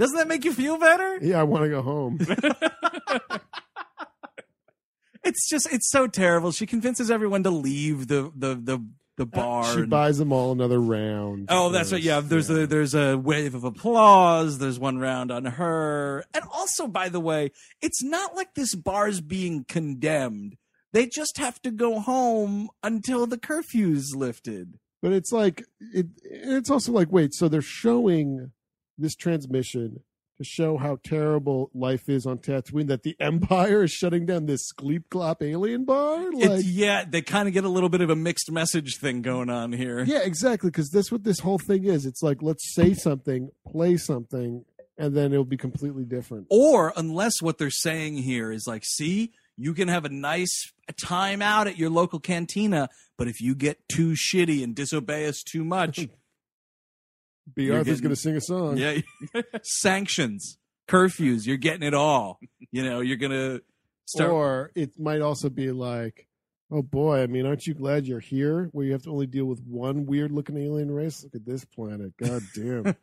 Doesn't that make you feel better? Yeah, I want to go home. [laughs] it's just it's so terrible. She convinces everyone to leave the the the the uh, bar. She and- buys them all another round. Oh, that's right. Yeah, there's a there's a wave of applause. There's one round on her, and also, by the way, it's not like this bar's being condemned. They just have to go home until the curfew's lifted. But it's like it. It's also like wait, so they're showing this transmission to show how terrible life is on Tatooine. That the [laughs] Empire is shutting down this Gleep Glop alien bar. Like, yeah, they kind of get a little bit of a mixed message thing going on here. yeah, exactly. Because that's what this whole thing is. It's like let's say something, play something, and then it'll be completely different. Or unless what they're saying here is like, see, you can have a nice time out at your local cantina, but if you get too shitty and disobey us too much, [laughs] B. You're Arthur's getting- going to sing a song. yeah, [laughs] sanctions, curfews, you're getting it all. You know, you're gonna start. Or it might also be like, oh boy, I mean, aren't you glad you're here where you have to only deal with one weird looking alien race? Look at this planet. God damn. [laughs]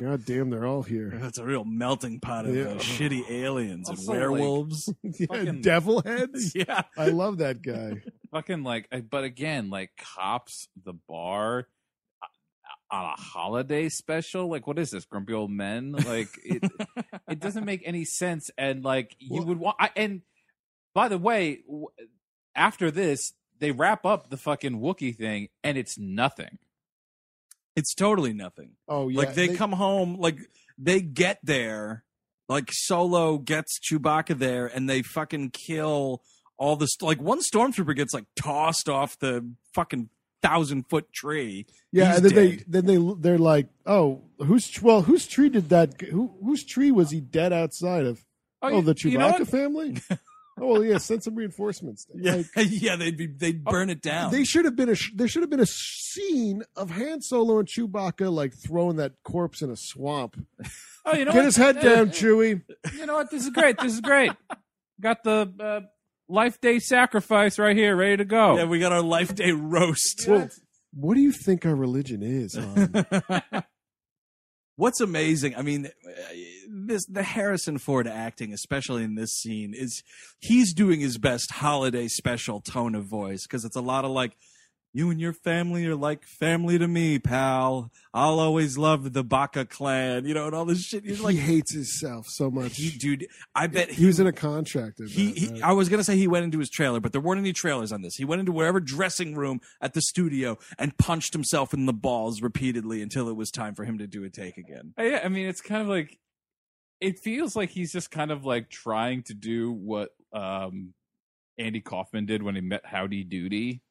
God damn, they're all here. That's a real melting pot of Yeah. uh, shitty aliens and Also, like- werewolves. [laughs] yeah, Fucking- devil heads. yeah, I love that guy. fucking like I- but again like cops the bar on a holiday special? Like what is this grumpy old men? Like it [laughs] it doesn't make any sense. And like you Well- would want I, and by the way w- after this they wrap up the fucking Wookiee thing and it's nothing. It's totally nothing. Oh yeah, like they, come home, like they get there, like Solo gets Chewbacca there, and they fucking kill all the st- like one stormtrooper gets like tossed off the fucking thousand foot tree. Yeah, and then dead. they then they they're like, oh, whose well, whose tree did that? Who whose tree was he dead outside of? Oh, you- the Chewbacca you know family. [laughs] oh well, yeah, send some reinforcements. Yeah, Like, [laughs] yeah, they'd be they'd burn it down. They should have been a there should have been a scene of Han Solo and Chewbacca like throwing that corpse in a swamp. oh you know Get what? his head Eh, down, eh, Chewie. you know what this is great this is great [laughs] got the uh, life day sacrifice right here ready to go yeah, we got our life day roast. Well, what do you think our religion is? Han? [laughs] What's amazing, I mean, this the Harrison Ford acting, especially in this scene, is he's doing his best holiday special tone of voice because it's a lot of like, "You and your family are like family to me, pal. I'll always love the Baka clan," you know, and all this shit. He's he like, hates himself so much. he, dude, I bet He was in a contract. in he, that, he right? I was gonna say he went into his trailer, but there weren't any trailers on this. He went into whatever dressing room at the studio and punched himself in the balls repeatedly until it was time for him to do a take again. Uh, Yeah, I mean, it's kind of like it feels like he's just kind of like trying to do what um Andy Kaufman did when he met Howdy Doody.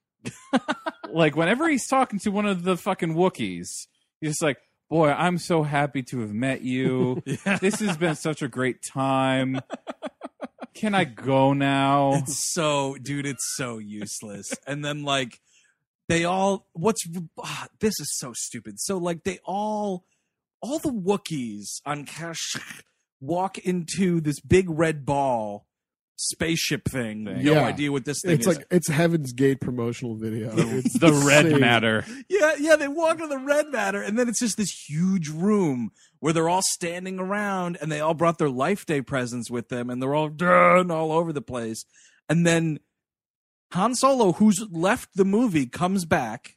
Like whenever he's talking to one of the fucking Wookiees, he's just like, "Boy, I'm so happy to have met you. [laughs] This has been such a great time. Can I go now?" It's so, dude, it's so useless. and then like they all, what's ah, this is so stupid. So like they all, all the Wookiees on Kashyyyk walk into this big red ball spaceship thing. No Yeah. idea what this thing it's is. like it's Heaven's Gate promotional video. It's the red insane. matter. Yeah, yeah, they walk to the red matter, and then it's just this huge room where they're all standing around, and they all brought their life day presents with them, and they're all done all over the place. And then Han Solo, who's left the movie, comes back.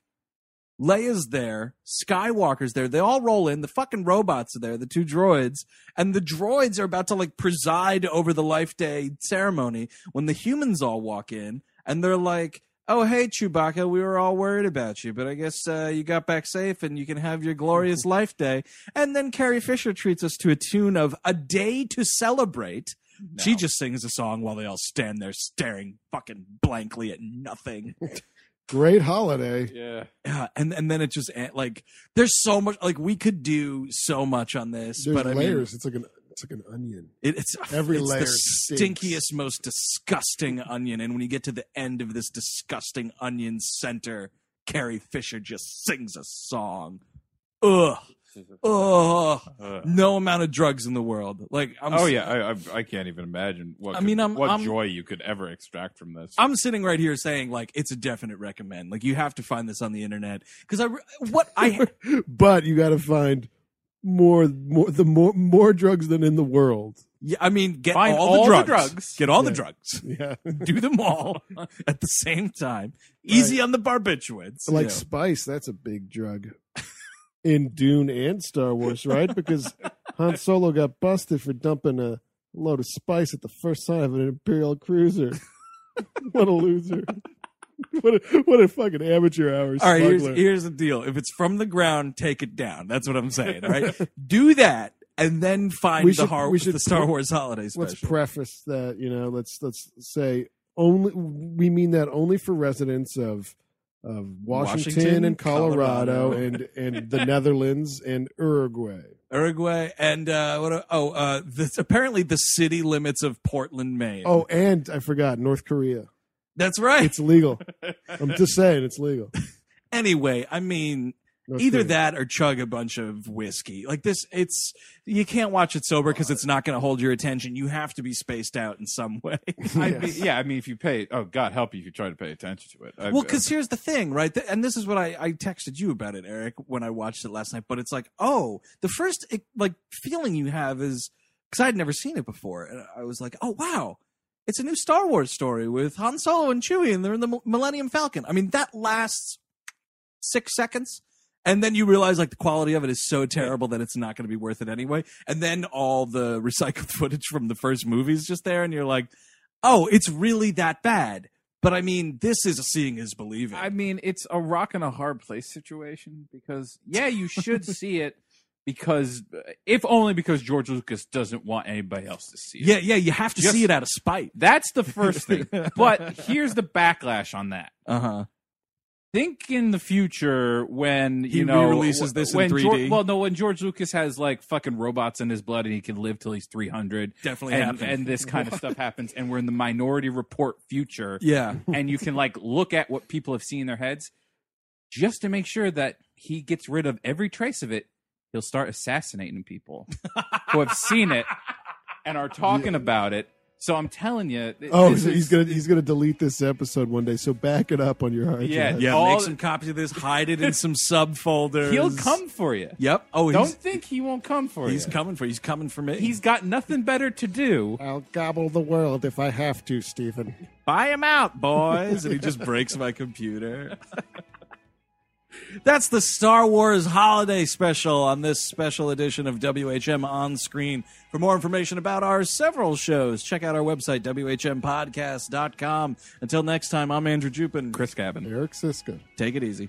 Leia's there, Skywalker's there. They all roll in. The fucking robots are there, the two droids, and the droids are about to like preside over the life day ceremony when the humans all walk in, and they're like, "Oh, hey, Chewbacca, we were all worried about you, but I guess uh, you got back safe, and you can have your glorious [laughs] life day." And then Carrie Fisher treats us to a tune of "A Day to Celebrate." She just sings a song while they all stand there staring fucking blankly at nothing. [laughs] Great holiday. Yeah. Yeah, and and then it just eh, like there's so much like we could do so much on this, There's but I mean, layers. it's like an it's like an onion. it, it's Every it's layer the stinks. stinkiest, most disgusting onion. And when you get to the end of this disgusting onion center, Carrie Fisher just sings a song. Ugh, ugh. Uh, No amount of drugs in the world. Like, I'm oh s- yeah, I, I I can't even imagine what I could- mean, I'm- what I'm- joy you could ever extract from this. I'm sitting right here saying like it's a definite recommend. Like you have to find this on the internet because I what I [laughs] But you got to find more, more the more more drugs than in the world. Yeah, I mean, get Find all, all the the drugs. drugs. Get all the drugs. [laughs] Yeah, Do them all at the same time. Easy on the barbiturates. like Yeah. spice. That's a big drug in Dune and Star Wars, right? Because [laughs] Han Solo got busted for dumping a load of spice at the first sign of an Imperial cruiser. [laughs] what a loser! [laughs] What a what a fucking amateur hour All right, here's, here's the deal. If it's from the ground, take it down. That's what I'm saying. All right, do that, and then find We the, should- har- we should the Star pre- Wars holiday special. let's preface that you know let's let's say only we mean that only for residents of of Washington, Washington, and Colorado, Colorado. and and the Netherlands and Uruguay. Uruguay and uh, what? Oh, uh, this, apparently the city limits of Portland, Maine. Oh, and I forgot North Korea. that's right. It's legal. [laughs] I'm just saying it's legal. anyway, I mean, North either Korea. that or chug a bunch of whiskey. Like this, it's you can't watch it sober because it's not going to hold your attention. You have to be spaced out in some [laughs] way. I mean, yeah, I mean, if you pay, oh God help you if you try to pay attention to it. I- Well, because here's the thing, right? Th- And this is what I, I texted you about it, Eric, when I watched it last night. But it's like, oh, the first like feeling you have is because I'd never seen it before, and I was like, oh wow, it's a new Star Wars story with Han Solo and Chewie, and they're in the Millennium Falcon. I mean, that lasts six seconds. And then you realize like the quality of it is so terrible that it's not going to be worth it anyway. And then all the [laughs] recycled footage from the first movie is just there, and you're like, oh, it's really that bad. But I mean, this is a seeing is believing. I mean, it's a rock and a hard place situation because yeah, you should [laughs] see it because if only because George Lucas doesn't want anybody else to see it. Yeah, yeah, you have to Just- see it out of spite. That's the first thing. [laughs] but here's the backlash on that. Uh huh. Think in the future when you He know re-releases this in 3D. George, well, no, when George Lucas has like fucking robots in his blood and he can live till he's three hundred, Definitely and, happened. and this kind of stuff [laughs] happens, and we're in the Minority Report future, Yeah. and you can like look at what people have seen in their heads, just to make sure that he gets rid of every trace of it. He'll start assassinating people who have seen it and are talking about it. So I'm telling you, Oh, so he's is- gonna he's gonna delete this episode one day. So back it up on your hard Yeah, drive. Yeah, All- make some copies of this, hide it in some subfolders. he'll come for you. Yep. Oh, Don't he's, think he won't come for he's you. He's coming for he's coming for me. He's got nothing better to do. I'll gobble the world if I have to, Stephen. buy him out, boys, and he just breaks my computer. [laughs] That's the Star Wars holiday special on this special edition of WHM on screen. For more information about our several shows, check out our website, WHMPodcast.com. Until next time, I'm Andrew Jupin. Chris Cabin. Eric Szyszka. Take it easy.